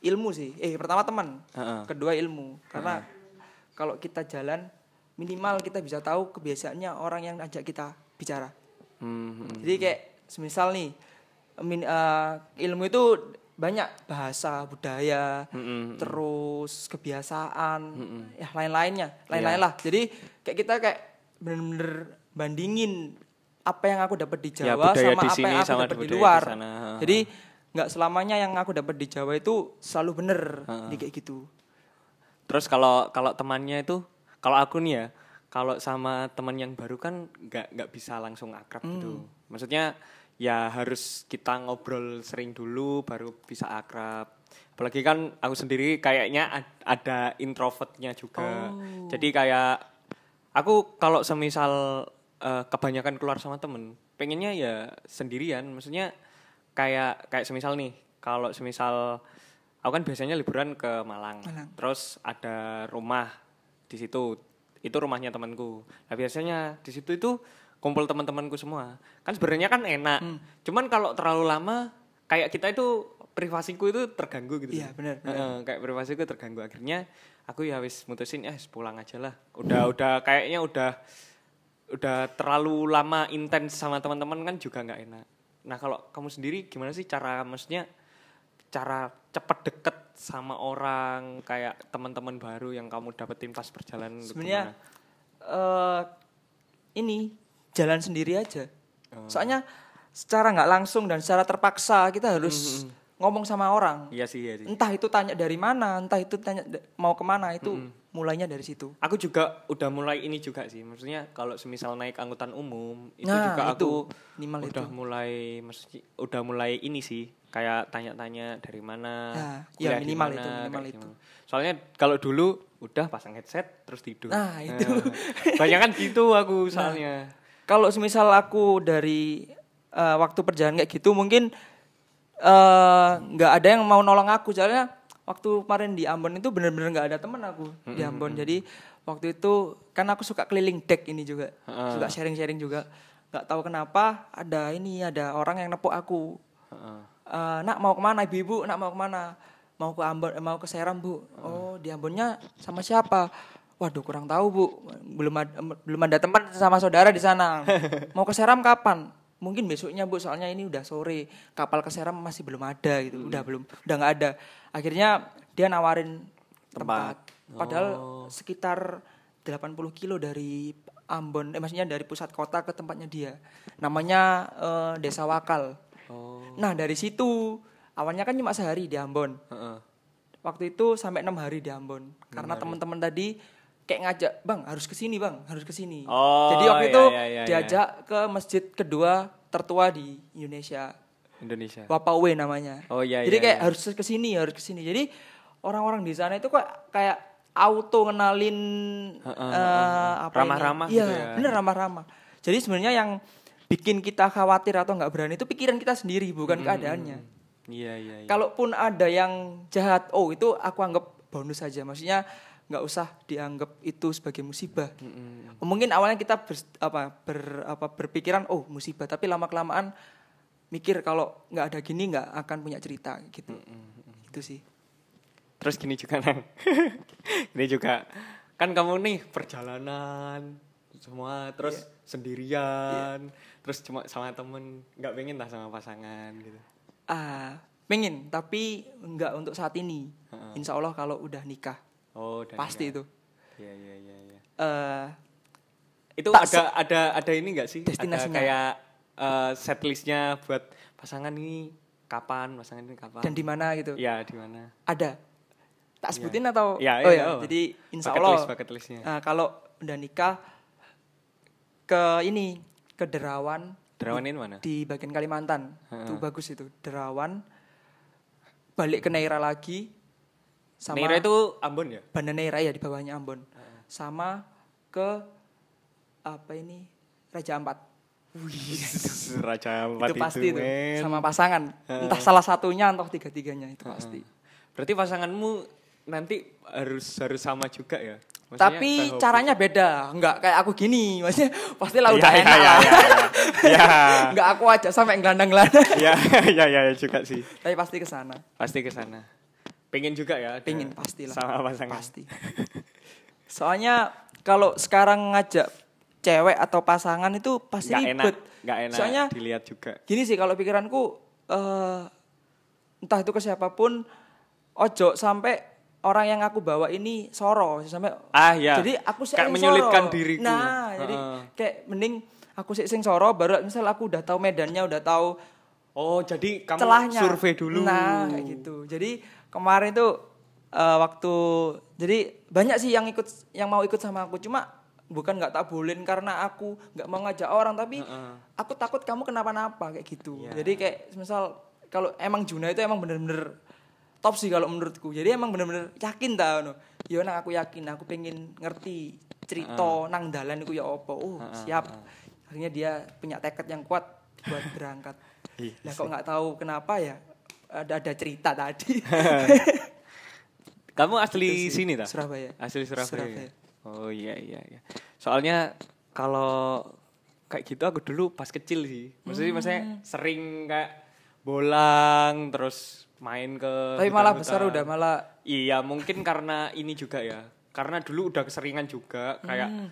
[SPEAKER 2] ilmu sih. Eh, pertama teman.
[SPEAKER 1] Heeh.
[SPEAKER 2] Kedua ilmu. Karena kalau kita jalan minimal kita bisa tahu kebiasaannya orang yang ajak kita bicara.
[SPEAKER 1] Hmm, hmm.
[SPEAKER 2] Jadi kayak semisal nih min- eh, ilmu itu banyak bahasa, budaya,
[SPEAKER 1] Mm-mm.
[SPEAKER 2] terus kebiasaan, ya lain-lainnya, lain-lain lah. Jadi kayak kita kayak bener-bener bandingin apa yang aku dapat di
[SPEAKER 1] Ya,
[SPEAKER 2] Jawa
[SPEAKER 1] budaya
[SPEAKER 2] sama
[SPEAKER 1] di
[SPEAKER 2] apa yang aku
[SPEAKER 1] sama
[SPEAKER 2] dapat di
[SPEAKER 1] di
[SPEAKER 2] luar.
[SPEAKER 1] sana.
[SPEAKER 2] Jadi nggak selamanya yang aku dapat di Jawa itu selalu bener di kayak gitu.
[SPEAKER 1] terus kalau kalau temannya itu kalau aku nih ya kalau sama teman yang baru kan nggak nggak bisa langsung akrab gitu maksudnya ya harus kita ngobrol sering dulu baru bisa akrab. Apalagi kan aku sendiri kayaknya ad- ada introvertnya juga. Jadi kayak aku kalau semisal eh, kebanyakan keluar sama temen pengennya ya sendirian. Maksudnya kayak kayak semisal nih kalau semisal aku kan biasanya liburan ke Malang,
[SPEAKER 2] Malang.
[SPEAKER 1] terus ada rumah di situ. Itu rumahnya temanku. Nah biasanya di situ itu kumpul teman-temanku semua. Kan sebenarnya kan enak.
[SPEAKER 2] Hmm.
[SPEAKER 1] cuman kalau terlalu lama kayak kita itu privasiku itu terganggu gitu.
[SPEAKER 2] Iya, benar.
[SPEAKER 1] Heeh, kayak privasiku terganggu. Akhirnya aku ya wis mutusin eh pulang aja lah. Udah udah kayaknya udah udah terlalu lama intens sama teman-teman kan juga nggak enak. Nah kalau kamu sendiri gimana sih cara maksudnya cara cepet deket sama orang kayak teman-teman baru yang kamu dapetin pas perjalanan
[SPEAKER 2] Sebenarnya eh ini jalan sendiri aja.
[SPEAKER 1] Oh.
[SPEAKER 2] Soalnya secara nggak langsung dan secara terpaksa kita harus ngomong sama orang.
[SPEAKER 1] iya sih iya sih
[SPEAKER 2] Entah itu tanya dari mana, entah itu tanya mau ke mana itu mulainya dari situ.
[SPEAKER 1] Aku juga udah mulai ini juga sih. Maksudnya kalau semisal naik angkutan umum itu
[SPEAKER 2] Nah,
[SPEAKER 1] juga
[SPEAKER 2] itu.
[SPEAKER 1] aku
[SPEAKER 2] Minimal
[SPEAKER 1] udah
[SPEAKER 2] itu.
[SPEAKER 1] mulai maksudnya udah mulai ini sih kayak tanya-tanya dari mana.
[SPEAKER 2] Nah, ya, minimal
[SPEAKER 1] mana,
[SPEAKER 2] itu, minimal itu.
[SPEAKER 1] gimana. Soalnya kalau dulu udah pasang headset terus tidur.
[SPEAKER 2] Nah, itu.
[SPEAKER 1] Banyak kan gitu aku soalnya.
[SPEAKER 2] Kalau semisal aku dari eh, waktu perjalanan kayak gitu mungkin eh, nggak ada yang mau nolong aku. Soalnya waktu kemarin di Ambon itu bener-bener nggak ada temen aku di Ambon. jadi waktu itu kan aku suka keliling deck ini juga. Suka sharing-sharing juga. Nggak tahu kenapa ada ini ada orang yang nepuk aku.
[SPEAKER 1] Heeh.
[SPEAKER 2] Eh, nak mau ke mana ibu-ibu? Nak mau ke mana? Mau ke Ambon eh, mau ke Seram bu. Oh di Ambonnya sama siapa waduh kurang tahu bu. Belum ada belum ada teman sama saudara di sana. *laughs* Mau ke Seram kapan? Mungkin besoknya bu soalnya ini udah sore. Kapal ke Seram masih belum ada gitu. Udah belum udah nggak ada. Akhirnya dia nawarin tempat, padahal sekitar 80 kilo dari Ambon eh maksudnya dari pusat kota ke tempatnya dia. Namanya eh, Desa Wakal.
[SPEAKER 1] Oh.
[SPEAKER 2] Nah dari situ awalnya kan cuma sehari di Ambon. Waktu itu sampai enam hari di Ambon. Karena teman-teman tadi kayak ngajak bang harus ke sini bang harus ke sini.
[SPEAKER 1] Oh,
[SPEAKER 2] Jadi waktu
[SPEAKER 1] iya,
[SPEAKER 2] itu
[SPEAKER 1] iya, iya,
[SPEAKER 2] diajak ke masjid kedua tertua di Indonesia
[SPEAKER 1] Indonesia.
[SPEAKER 2] Wapawe namanya.
[SPEAKER 1] Oh, iya,
[SPEAKER 2] Jadi
[SPEAKER 1] iya,
[SPEAKER 2] kayak
[SPEAKER 1] iya.
[SPEAKER 2] harus ke sini harus ke sini. Jadi orang-orang di sana itu kok kayak auto kenalin eh, apa?
[SPEAKER 1] Ramah-ramah
[SPEAKER 2] Iya,
[SPEAKER 1] gitu ya.
[SPEAKER 2] bener ramah-ramah. Jadi sebenarnya yang bikin kita khawatir atau nggak berani itu pikiran kita sendiri bukan keadaannya.
[SPEAKER 1] Iya iya iya.
[SPEAKER 2] Kalaupun ada yang jahat, oh itu aku anggap bonus saja. Maksudnya nggak usah dianggap itu sebagai musibah. Mungkin awalnya kita ber, apa, ber- apa, berpikiran oh musibah, tapi lama kelamaan mikir kalau nggak ada gini nggak akan punya cerita gitu. Itu sih.
[SPEAKER 1] Terus gini juga nang, *laughs* ini juga kan kamu nih perjalanan semua terus
[SPEAKER 2] Iya.
[SPEAKER 1] sendirian, terus cuma sama temen nggak pengen lah sama pasangan gitu.
[SPEAKER 2] Ah, pengen tapi nggak untuk saat ini. Insya Allah kalau udah nikah
[SPEAKER 1] Oh, dan
[SPEAKER 2] pasti itu.
[SPEAKER 1] Iya iya iya. iya.
[SPEAKER 2] Eh,
[SPEAKER 1] Itu
[SPEAKER 2] Tak
[SPEAKER 1] ada ada ada ini nggak sih? Ada
[SPEAKER 2] Destinasinya.
[SPEAKER 1] kayak eh, set listnya buat pasangan ini kapan, pasangan ini kapan?
[SPEAKER 2] dan di mana gitu.
[SPEAKER 1] Iya di mana?
[SPEAKER 2] Ada. Tak sebutin atau?
[SPEAKER 1] Iya,
[SPEAKER 2] oh
[SPEAKER 1] iya,
[SPEAKER 2] ya.
[SPEAKER 1] oh.
[SPEAKER 2] Jadi insya
[SPEAKER 1] Bucket
[SPEAKER 2] Allah.
[SPEAKER 1] list, bucket listnya.
[SPEAKER 2] Nah, kalau udah nikah ke ini ke Derawan
[SPEAKER 1] Derawan ini mana?
[SPEAKER 2] di bagian Kalimantan. Itu bagus itu. Derawan balik ke Neira lagi sama
[SPEAKER 1] Neira itu Ambon ya?
[SPEAKER 2] Banda Neira ya di bawahnya Ambon. Sama ke apa ini Raja Ampat. *laughs*
[SPEAKER 1] Raja Ampat
[SPEAKER 2] itu pasti itu sama pasangan. Entah salah satunya atau tiga-tiganya itu pasti.
[SPEAKER 1] Berarti pasanganmu nanti harus harus sama juga ya? Maksudnya
[SPEAKER 2] Tapi caranya beda, nggak kayak aku gini. Maksudnya pasti lah udah
[SPEAKER 1] iya,
[SPEAKER 2] enak
[SPEAKER 1] iya,
[SPEAKER 2] lah.
[SPEAKER 1] iya, iya. Iya. *laughs*
[SPEAKER 2] Nggak aku aja sampai gelandang-gelandang.
[SPEAKER 1] Iya, iya, iya juga sih.
[SPEAKER 2] Tapi pasti ke sana.
[SPEAKER 1] Pasti ke sana. Pengen juga ya.
[SPEAKER 2] Pengen pastilah.
[SPEAKER 1] Sama pasangan.
[SPEAKER 2] Pasti. Soalnya kalau sekarang ngajak cewek atau pasangan itu pasti
[SPEAKER 1] enak,
[SPEAKER 2] ribet.
[SPEAKER 1] nggak enak
[SPEAKER 2] Soalnya
[SPEAKER 1] dilihat juga.
[SPEAKER 2] gini sih kalau pikiranku eh entah itu ke siapa pun ojo sampai orang yang aku bawa ini soro sampai
[SPEAKER 1] Ah, ya.
[SPEAKER 2] jadi aku sih
[SPEAKER 1] Kayak menyulitkan
[SPEAKER 2] soro.
[SPEAKER 1] diriku.
[SPEAKER 2] nah jadi
[SPEAKER 1] Heeh.
[SPEAKER 2] kayak mending aku sih sing soro baru misal aku udah tahu medannya udah tahu
[SPEAKER 1] Oh, jadi kamu
[SPEAKER 2] celahnya
[SPEAKER 1] survei dulu.
[SPEAKER 2] nah kayak gitu jadi kemarin tuh eh, waktu jadi banyak sih yang ikut yang mau ikut sama aku. Cuma bukan nggak tak bolehin karena aku nggak mau ngajak orang tapi
[SPEAKER 1] Heeh.
[SPEAKER 2] aku takut kamu kenapa-napa kayak gitu.
[SPEAKER 1] Iya.
[SPEAKER 2] jadi kayak misal kalau emang Juna itu emang bener-bener top sih kalau menurutku. Jadi emang bener-bener yakin tau no yo nang aku yakin aku pengen ngerti cerita nang dalan ya apa. Oh siap. Akhirnya dia punya tekad yang kuat buat berangkat. Nah kok nggak tahu kenapa ya ada ada cerita tadi. *laughs*
[SPEAKER 1] Kamu asli sini tak?
[SPEAKER 2] Surabaya.
[SPEAKER 1] Asli Surabaya.
[SPEAKER 2] Surabaya.
[SPEAKER 1] Oh iya iya iya. Soalnya kalau kayak gitu aku dulu pas kecil sih. Maksudnya
[SPEAKER 2] Hmm.
[SPEAKER 1] maksudnya sering kayak bolang terus main ke
[SPEAKER 2] Tapi malah besar udah malah
[SPEAKER 1] Iya, mungkin karena ini juga ya. Karena dulu udah keseringan juga kayak
[SPEAKER 2] Hmm.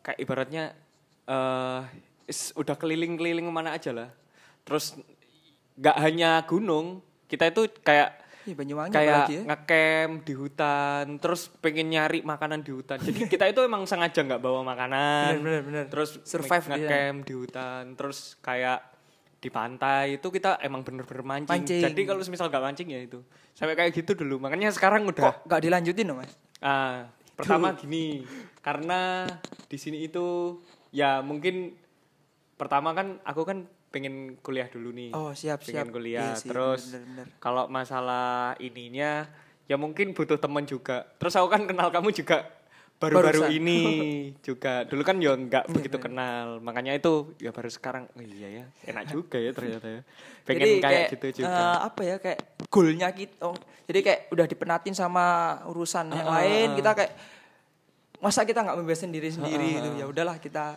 [SPEAKER 1] kayak ibaratnya eh is- udah keliling-keliling ke mana aja lah. Terus nggak hanya gunung, kita itu kayak
[SPEAKER 2] Ih, Banyuwangi
[SPEAKER 1] kayak
[SPEAKER 2] ya.
[SPEAKER 1] ngecamp di hutan, terus pengen nyari makanan di hutan. Jadi kita itu emang sengaja nggak bawa makanan.
[SPEAKER 2] Bener, bener, bener.
[SPEAKER 1] Terus
[SPEAKER 2] Survive
[SPEAKER 1] nge- ngecamp di hutan, terus kayak di pantai itu kita emang bener-bener mancing.
[SPEAKER 2] Mancing.
[SPEAKER 1] Jadi kalau misal nggak mancing ya itu. Sampai kayak gitu dulu. Makanya sekarang udah
[SPEAKER 2] Kok nggak dilanjutin loh mas?
[SPEAKER 1] Ah, pertama gini, karena di sini itu ya mungkin pertama kan aku kan pengen kuliah dulu nih.
[SPEAKER 2] Oh siap
[SPEAKER 1] pengen
[SPEAKER 2] siap.
[SPEAKER 1] kuliah.
[SPEAKER 2] Iya sih,
[SPEAKER 1] Terus kalau masalah ininya ya mungkin butuh teman juga. Terus aku kan kenal kamu juga baru-baru
[SPEAKER 2] Barusan.
[SPEAKER 1] ini *laughs* juga. Dulu kan ya nggak
[SPEAKER 2] Iya,
[SPEAKER 1] begitu kenal. Makanya itu ya baru sekarang. Oh iya ya, enak *laughs* juga ya ternyata ya. Pengen
[SPEAKER 2] Jadi
[SPEAKER 1] kayak, gitu juga.
[SPEAKER 2] eh, apa ya kayak goalnya kita. oh, jadi kayak udah dipenatin sama urusan yang
[SPEAKER 1] Ah,
[SPEAKER 2] lain.
[SPEAKER 1] ah,
[SPEAKER 2] Kita kayak masa kita nggak membebaskan diri sendiri gitu. Ya udahlah kita.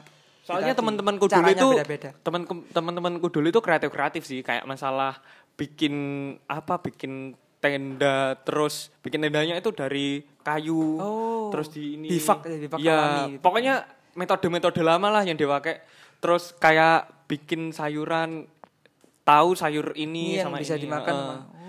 [SPEAKER 1] Soalnya teman-temanku dulu itu teman teman-temanku dulu itu kreatif-kreatif sih, kayak masalah bikin apa bikin tenda terus bikin tendanya itu dari kayu
[SPEAKER 2] Oh,
[SPEAKER 1] terus di ini
[SPEAKER 2] bivak ya, bivak
[SPEAKER 1] ya
[SPEAKER 2] alami gitu.
[SPEAKER 1] pokoknya metode-metode lama lah yang dipakai terus kayak bikin sayuran tahu sayur ini
[SPEAKER 2] Ini yang
[SPEAKER 1] sama
[SPEAKER 2] bisa
[SPEAKER 1] ini
[SPEAKER 2] dimakan.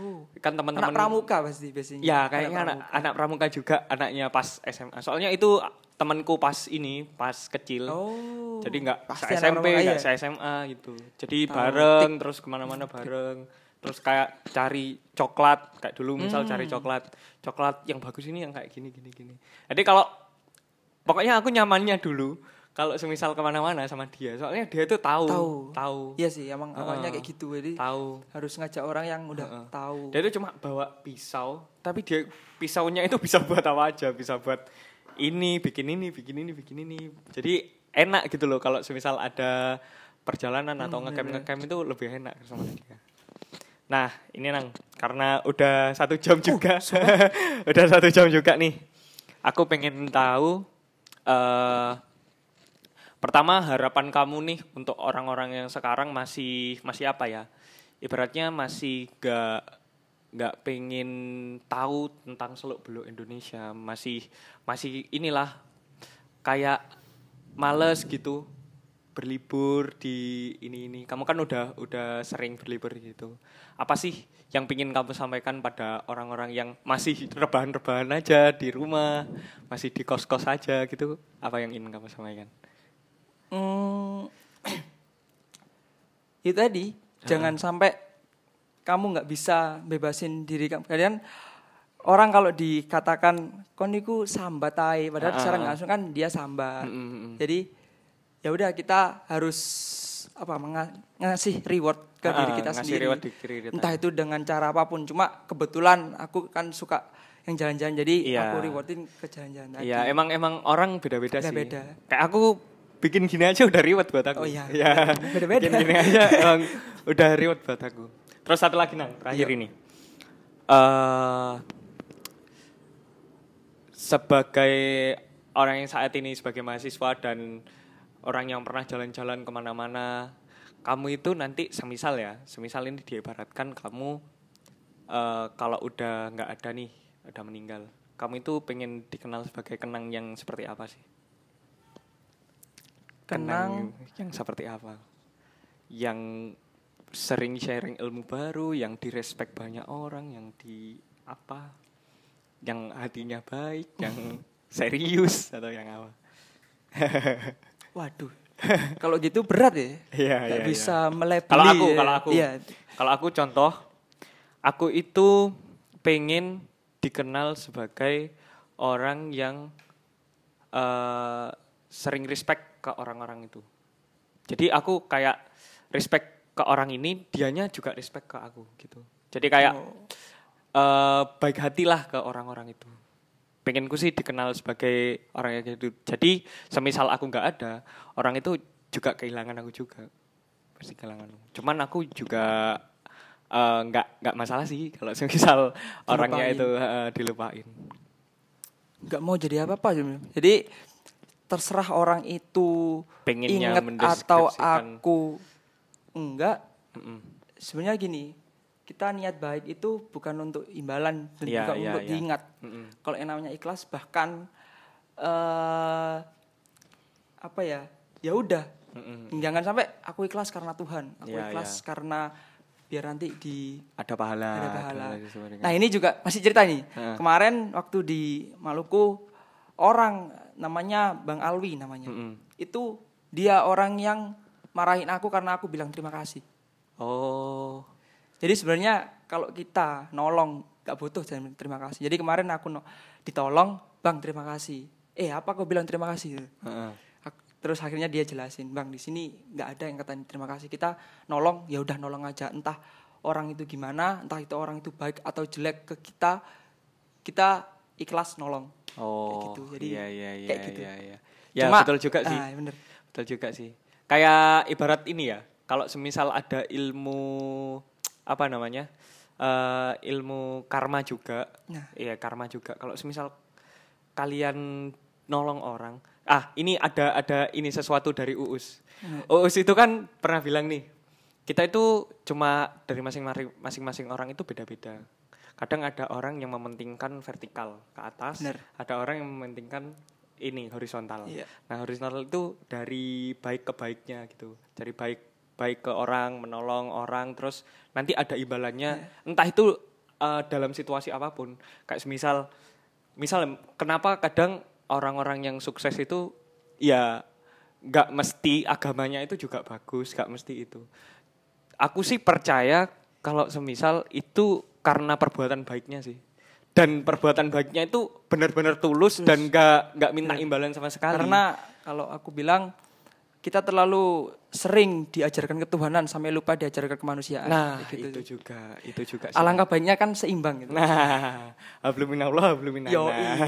[SPEAKER 2] Oh.
[SPEAKER 1] kan teman-teman
[SPEAKER 2] Anak pramuka pasti biasanya.
[SPEAKER 1] Ya kayaknya anak, anak pramuka juga anaknya pas SMA. Soalnya itu temanku pas ini pas kecil.
[SPEAKER 2] Oh.
[SPEAKER 1] Jadi nggak se SMP nggak se SMA gitu. Jadi
[SPEAKER 2] Tahu.
[SPEAKER 1] bareng terus ke mana-mana bareng. Terus kayak cari coklat kayak dulu misal cari
[SPEAKER 2] Hmm.
[SPEAKER 1] coklat coklat yang bagus ini yang kayak gini gini gini. Jadi kalau pokoknya aku nyamannya dulu kalau semisal ke mana-mana sama dia. Soalnya dia itu tahu
[SPEAKER 2] Tahu.
[SPEAKER 1] tahu
[SPEAKER 2] Iya sih, emang awalnya
[SPEAKER 1] Heeh.
[SPEAKER 2] kayak gitu. Jadi
[SPEAKER 1] tahu.
[SPEAKER 2] harus ngajak orang yang udah
[SPEAKER 1] Heeh.
[SPEAKER 2] tahu.
[SPEAKER 1] Dia itu cuma bawa pisau, tapi dia pisaunya itu bisa buat apa aja, bisa buat ini, bikin ini, bikin ini, bikin ini. Jadi enak gitu loh kalau semisal ada perjalanan atau
[SPEAKER 2] Hmm,
[SPEAKER 1] ngecamp
[SPEAKER 2] bener.
[SPEAKER 1] ngecamp itu lebih enak sama dia. Nah ini nang karena udah satu jam
[SPEAKER 2] Uh,
[SPEAKER 1] juga, *laughs* udah satu jam juga nih. Aku pengen tahu eh pertama harapan kamu nih untuk orang-orang yang sekarang masih masih apa ya? Ibaratnya masih gak nggak pengen tahu tentang seluk beluk Indonesia, masih masih inilah kayak males gitu berlibur di ini ini. Kamu kan udah udah sering berlibur gitu. Apa sih yang pingin kamu sampaikan pada orang-orang yang masih rebahan-rebahan aja di rumah, masih di kos-kos aja gitu? Apa yang ingin kamu sampaikan?
[SPEAKER 2] Hmm, itu *clears throat* tadi jangan sampai kamu nggak bisa bebasin diri kamu. Kalian orang kalau dikatakan koniku sambat tai, padahal
[SPEAKER 1] Ah,
[SPEAKER 2] secara
[SPEAKER 1] ah.
[SPEAKER 2] nggak langsung kan dia sambat.
[SPEAKER 1] Mm, mm, mm.
[SPEAKER 2] Jadi ya udah kita harus apa ngasih reward ke
[SPEAKER 1] Ah,
[SPEAKER 2] diri kita
[SPEAKER 1] ngasih
[SPEAKER 2] sendiri.
[SPEAKER 1] reward di diri kita.
[SPEAKER 2] Entah itu dengan cara apa pun. Cuma kebetulan aku kan suka yang jalan-jalan jadi
[SPEAKER 1] Iya.
[SPEAKER 2] aku rewardin ke jalan-jalan.
[SPEAKER 1] Iya, emang emang orang beda-beda sih.
[SPEAKER 2] Beda-beda.
[SPEAKER 1] Kayak aku bikin gini aja udah reward buat aku.
[SPEAKER 2] Oh iya.
[SPEAKER 1] Iya.
[SPEAKER 2] Beda-beda.
[SPEAKER 1] Bikin gini aja emang udah reward buat aku. Terus satu lagi nang, terakhir
[SPEAKER 2] Iya.
[SPEAKER 1] ini. Eh sebagai orang yang saat ini sebagai mahasiswa dan orang yang pernah jalan-jalan ke mana-mana kamu itu nanti semisal ya semisal ini diibaratkan kamu eh, kalau udah nggak ada nih udah meninggal kamu itu pengen dikenal sebagai kenang yang seperti apa sih
[SPEAKER 2] Kenang
[SPEAKER 1] yang seperti apa yang sering sharing ilmu baru yang direspek banyak orang yang di apa yang hatinya baik yang *laughs* serius atau yang apa *laughs*
[SPEAKER 2] Waduh. kalau gitu berat ya.
[SPEAKER 1] Iya, iya,
[SPEAKER 2] bisa melebeli.
[SPEAKER 1] Kalau aku,
[SPEAKER 2] ya.
[SPEAKER 1] kalau aku,
[SPEAKER 2] Iya.
[SPEAKER 1] kalau aku contoh, aku itu pengen dikenal sebagai orang yang eh, sering respect ke orang-orang itu. Jadi aku kayak respect ke orang ini, dianya juga respect ke aku gitu. Jadi kayak
[SPEAKER 2] Oh.
[SPEAKER 1] eh, baik hatilah ke orang-orang itu. Pengenku sih dikenal sebagai orang yang gitu. Jadi semisal aku nggak ada, orang itu juga kehilangan aku juga. Pasti kehilangan. Cuman aku juga eh, nggak nggak masalah sih kalau *laughs* semisal orangnya
[SPEAKER 2] Dilupain.
[SPEAKER 1] itu eh, dilupain.
[SPEAKER 2] nggak mau jadi apa-apa sebenarnya. Jadi terserah orang itu
[SPEAKER 1] Pengennya
[SPEAKER 2] inget atau aku enggak.
[SPEAKER 1] Mm-mm.
[SPEAKER 2] Sebenarnya gini, kita niat baik itu bukan untuk imbalan dan
[SPEAKER 1] Iya,
[SPEAKER 2] juga
[SPEAKER 1] iya,
[SPEAKER 2] untuk
[SPEAKER 1] iya.
[SPEAKER 2] diingat.
[SPEAKER 1] Mm-mm.
[SPEAKER 2] Kalau yang namanya ikhlas bahkan eh apa ya? Ya udah,
[SPEAKER 1] Mm-mm.
[SPEAKER 2] jangan sampai aku ikhlas karena Tuhan, aku
[SPEAKER 1] Iya,
[SPEAKER 2] ikhlas
[SPEAKER 1] iya.
[SPEAKER 2] karena biar nanti di
[SPEAKER 1] Ada pahala.
[SPEAKER 2] ada pahala.
[SPEAKER 1] sebagainya.
[SPEAKER 2] Nah ini juga masih cerita nih.
[SPEAKER 1] Heeh.
[SPEAKER 2] Kemarin waktu di Maluku orang namanya Bang Alwi namanya.
[SPEAKER 1] Mm-mm.
[SPEAKER 2] Itu dia orang yang marahin aku karena aku bilang terima kasih.
[SPEAKER 1] Oh.
[SPEAKER 2] Jadi sebenarnya kalau kita nolong gak butuh jangan terima kasih. Jadi kemarin aku no- ditolong, Bang terima kasih. Eh apa kau bilang terima kasih? Ak- Terus akhirnya dia jelasin, bang di sini nggak ada yang katanya terima kasih kita nolong ya udah nolong aja entah orang itu gimana entah itu orang itu baik atau jelek ke kita kita ikhlas nolong
[SPEAKER 1] Oh,
[SPEAKER 2] gitu. Jadi,
[SPEAKER 1] iya, iya, iya,
[SPEAKER 2] kayak gitu.
[SPEAKER 1] iya, iya. Ya
[SPEAKER 2] Cuma-
[SPEAKER 1] betul juga sih.
[SPEAKER 2] ah, bener.
[SPEAKER 1] Betul juga sih. Kayak ibarat ini ya, kalau semisal ada ilmu apa namanya? eh, ilmu karma juga.
[SPEAKER 2] Nah.
[SPEAKER 1] Iya, karma juga. Kalau semisal kalian nolong orang, ah ini ada ada ini sesuatu dari Uus.
[SPEAKER 2] Hmm.
[SPEAKER 1] Uus itu kan pernah bilang nih, kita itu cuma dari masing-masing masing-masing orang itu beda-beda. Kadang ada orang yang mementingkan vertikal ke atas,
[SPEAKER 2] Bener.
[SPEAKER 1] ada orang yang mementingkan ini horizontal.
[SPEAKER 2] Iya.
[SPEAKER 1] Nah horizontal itu dari baik ke baiknya gitu, dari baik baik ke orang, menolong orang, terus nanti ada imbalannya.
[SPEAKER 2] Iya.
[SPEAKER 1] Entah itu eh, dalam situasi apa pun, kayak semisal, misal kenapa kadang orang-orang yang sukses itu ya nggak mesti agamanya itu juga bagus, nggak mesti itu. Aku sih percaya kalau semisal itu karena perbuatan baiknya sih. Dan perbuatan baiknya itu benar-benar tulus dan nggak nggak minta imbalan sama sekali.
[SPEAKER 2] karena kalau aku bilang kita terlalu sering diajarkan ketuhanan sampai lupa diajarkan kemanusiaan
[SPEAKER 1] nah
[SPEAKER 2] gitu.
[SPEAKER 1] itu juga itu juga sih.
[SPEAKER 2] alangkah baiknya kan seimbang gitu
[SPEAKER 1] Nah, habluminallah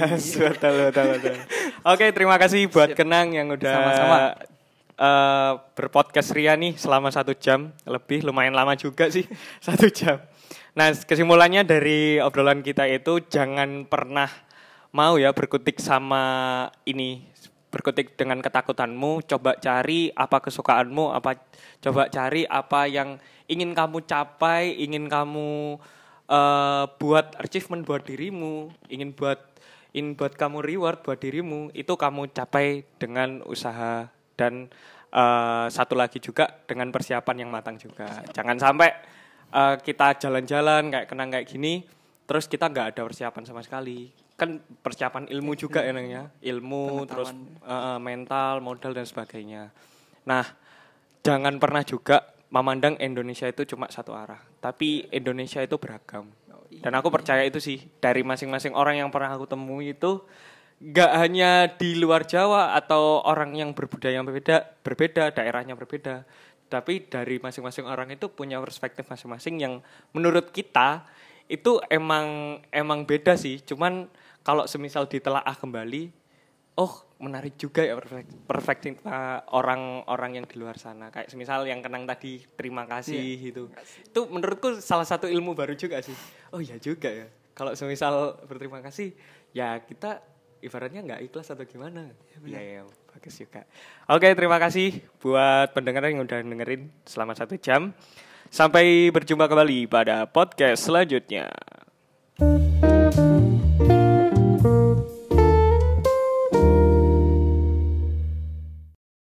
[SPEAKER 1] *laughs* betul, betul. Oke, terima kasih buat Kenang yang udah
[SPEAKER 2] Sama-sama.
[SPEAKER 1] eh, berpodcast Ria nih selama satu jam lebih, lumayan lama juga sih *laughs* satu jam. Nah, kesimpulannya dari obrolan kita itu jangan pernah mau ya berkutik sama ini berkutik dengan ketakutanmu. Coba cari apa kesukaanmu apa coba cari apa yang ingin kamu capai ingin kamu eh, buat achievement buat dirimu ingin buat ingin buat kamu reward buat dirimu itu kamu capai dengan usaha dan eh, satu lagi juga dengan persiapan yang matang juga. Jangan sampai eh, kita jalan-jalan kayak kenang kayak gini terus kita nggak ada persiapan sama sekali. Kan persiapan ilmu juga ya Neng, ya. Ilmu terus eh, mental modal dan sebagainya. Nah jangan pernah juga memandang Indonesia itu cuma satu arah tapi Indonesia itu beragam. Dan aku percaya itu sih dari masing-masing orang yang pernah aku temui itu nggak hanya di luar Jawa atau orang yang berbudaya yang berbeda berbeda daerahnya berbeda tapi dari masing-masing orang itu punya perspektif masing-masing yang menurut kita itu emang emang beda sih. Cuman kalau semisal ditelaah kembali oh menarik juga ya perspektif uh, orang-orang yang di luar sana. Kayak semisal yang kenang tadi terima kasih gitu. Itu menurutku salah satu ilmu baru juga sih. Oh iya juga ya. Kalau semisal berterima kasih ya kita ibaratnya nggak ikhlas atau gimana? Iya ya, bagus juga oke terima kasih buat pendengar yang udah dengerin selama satu jam. Sampai berjumpa kembali pada podcast selanjutnya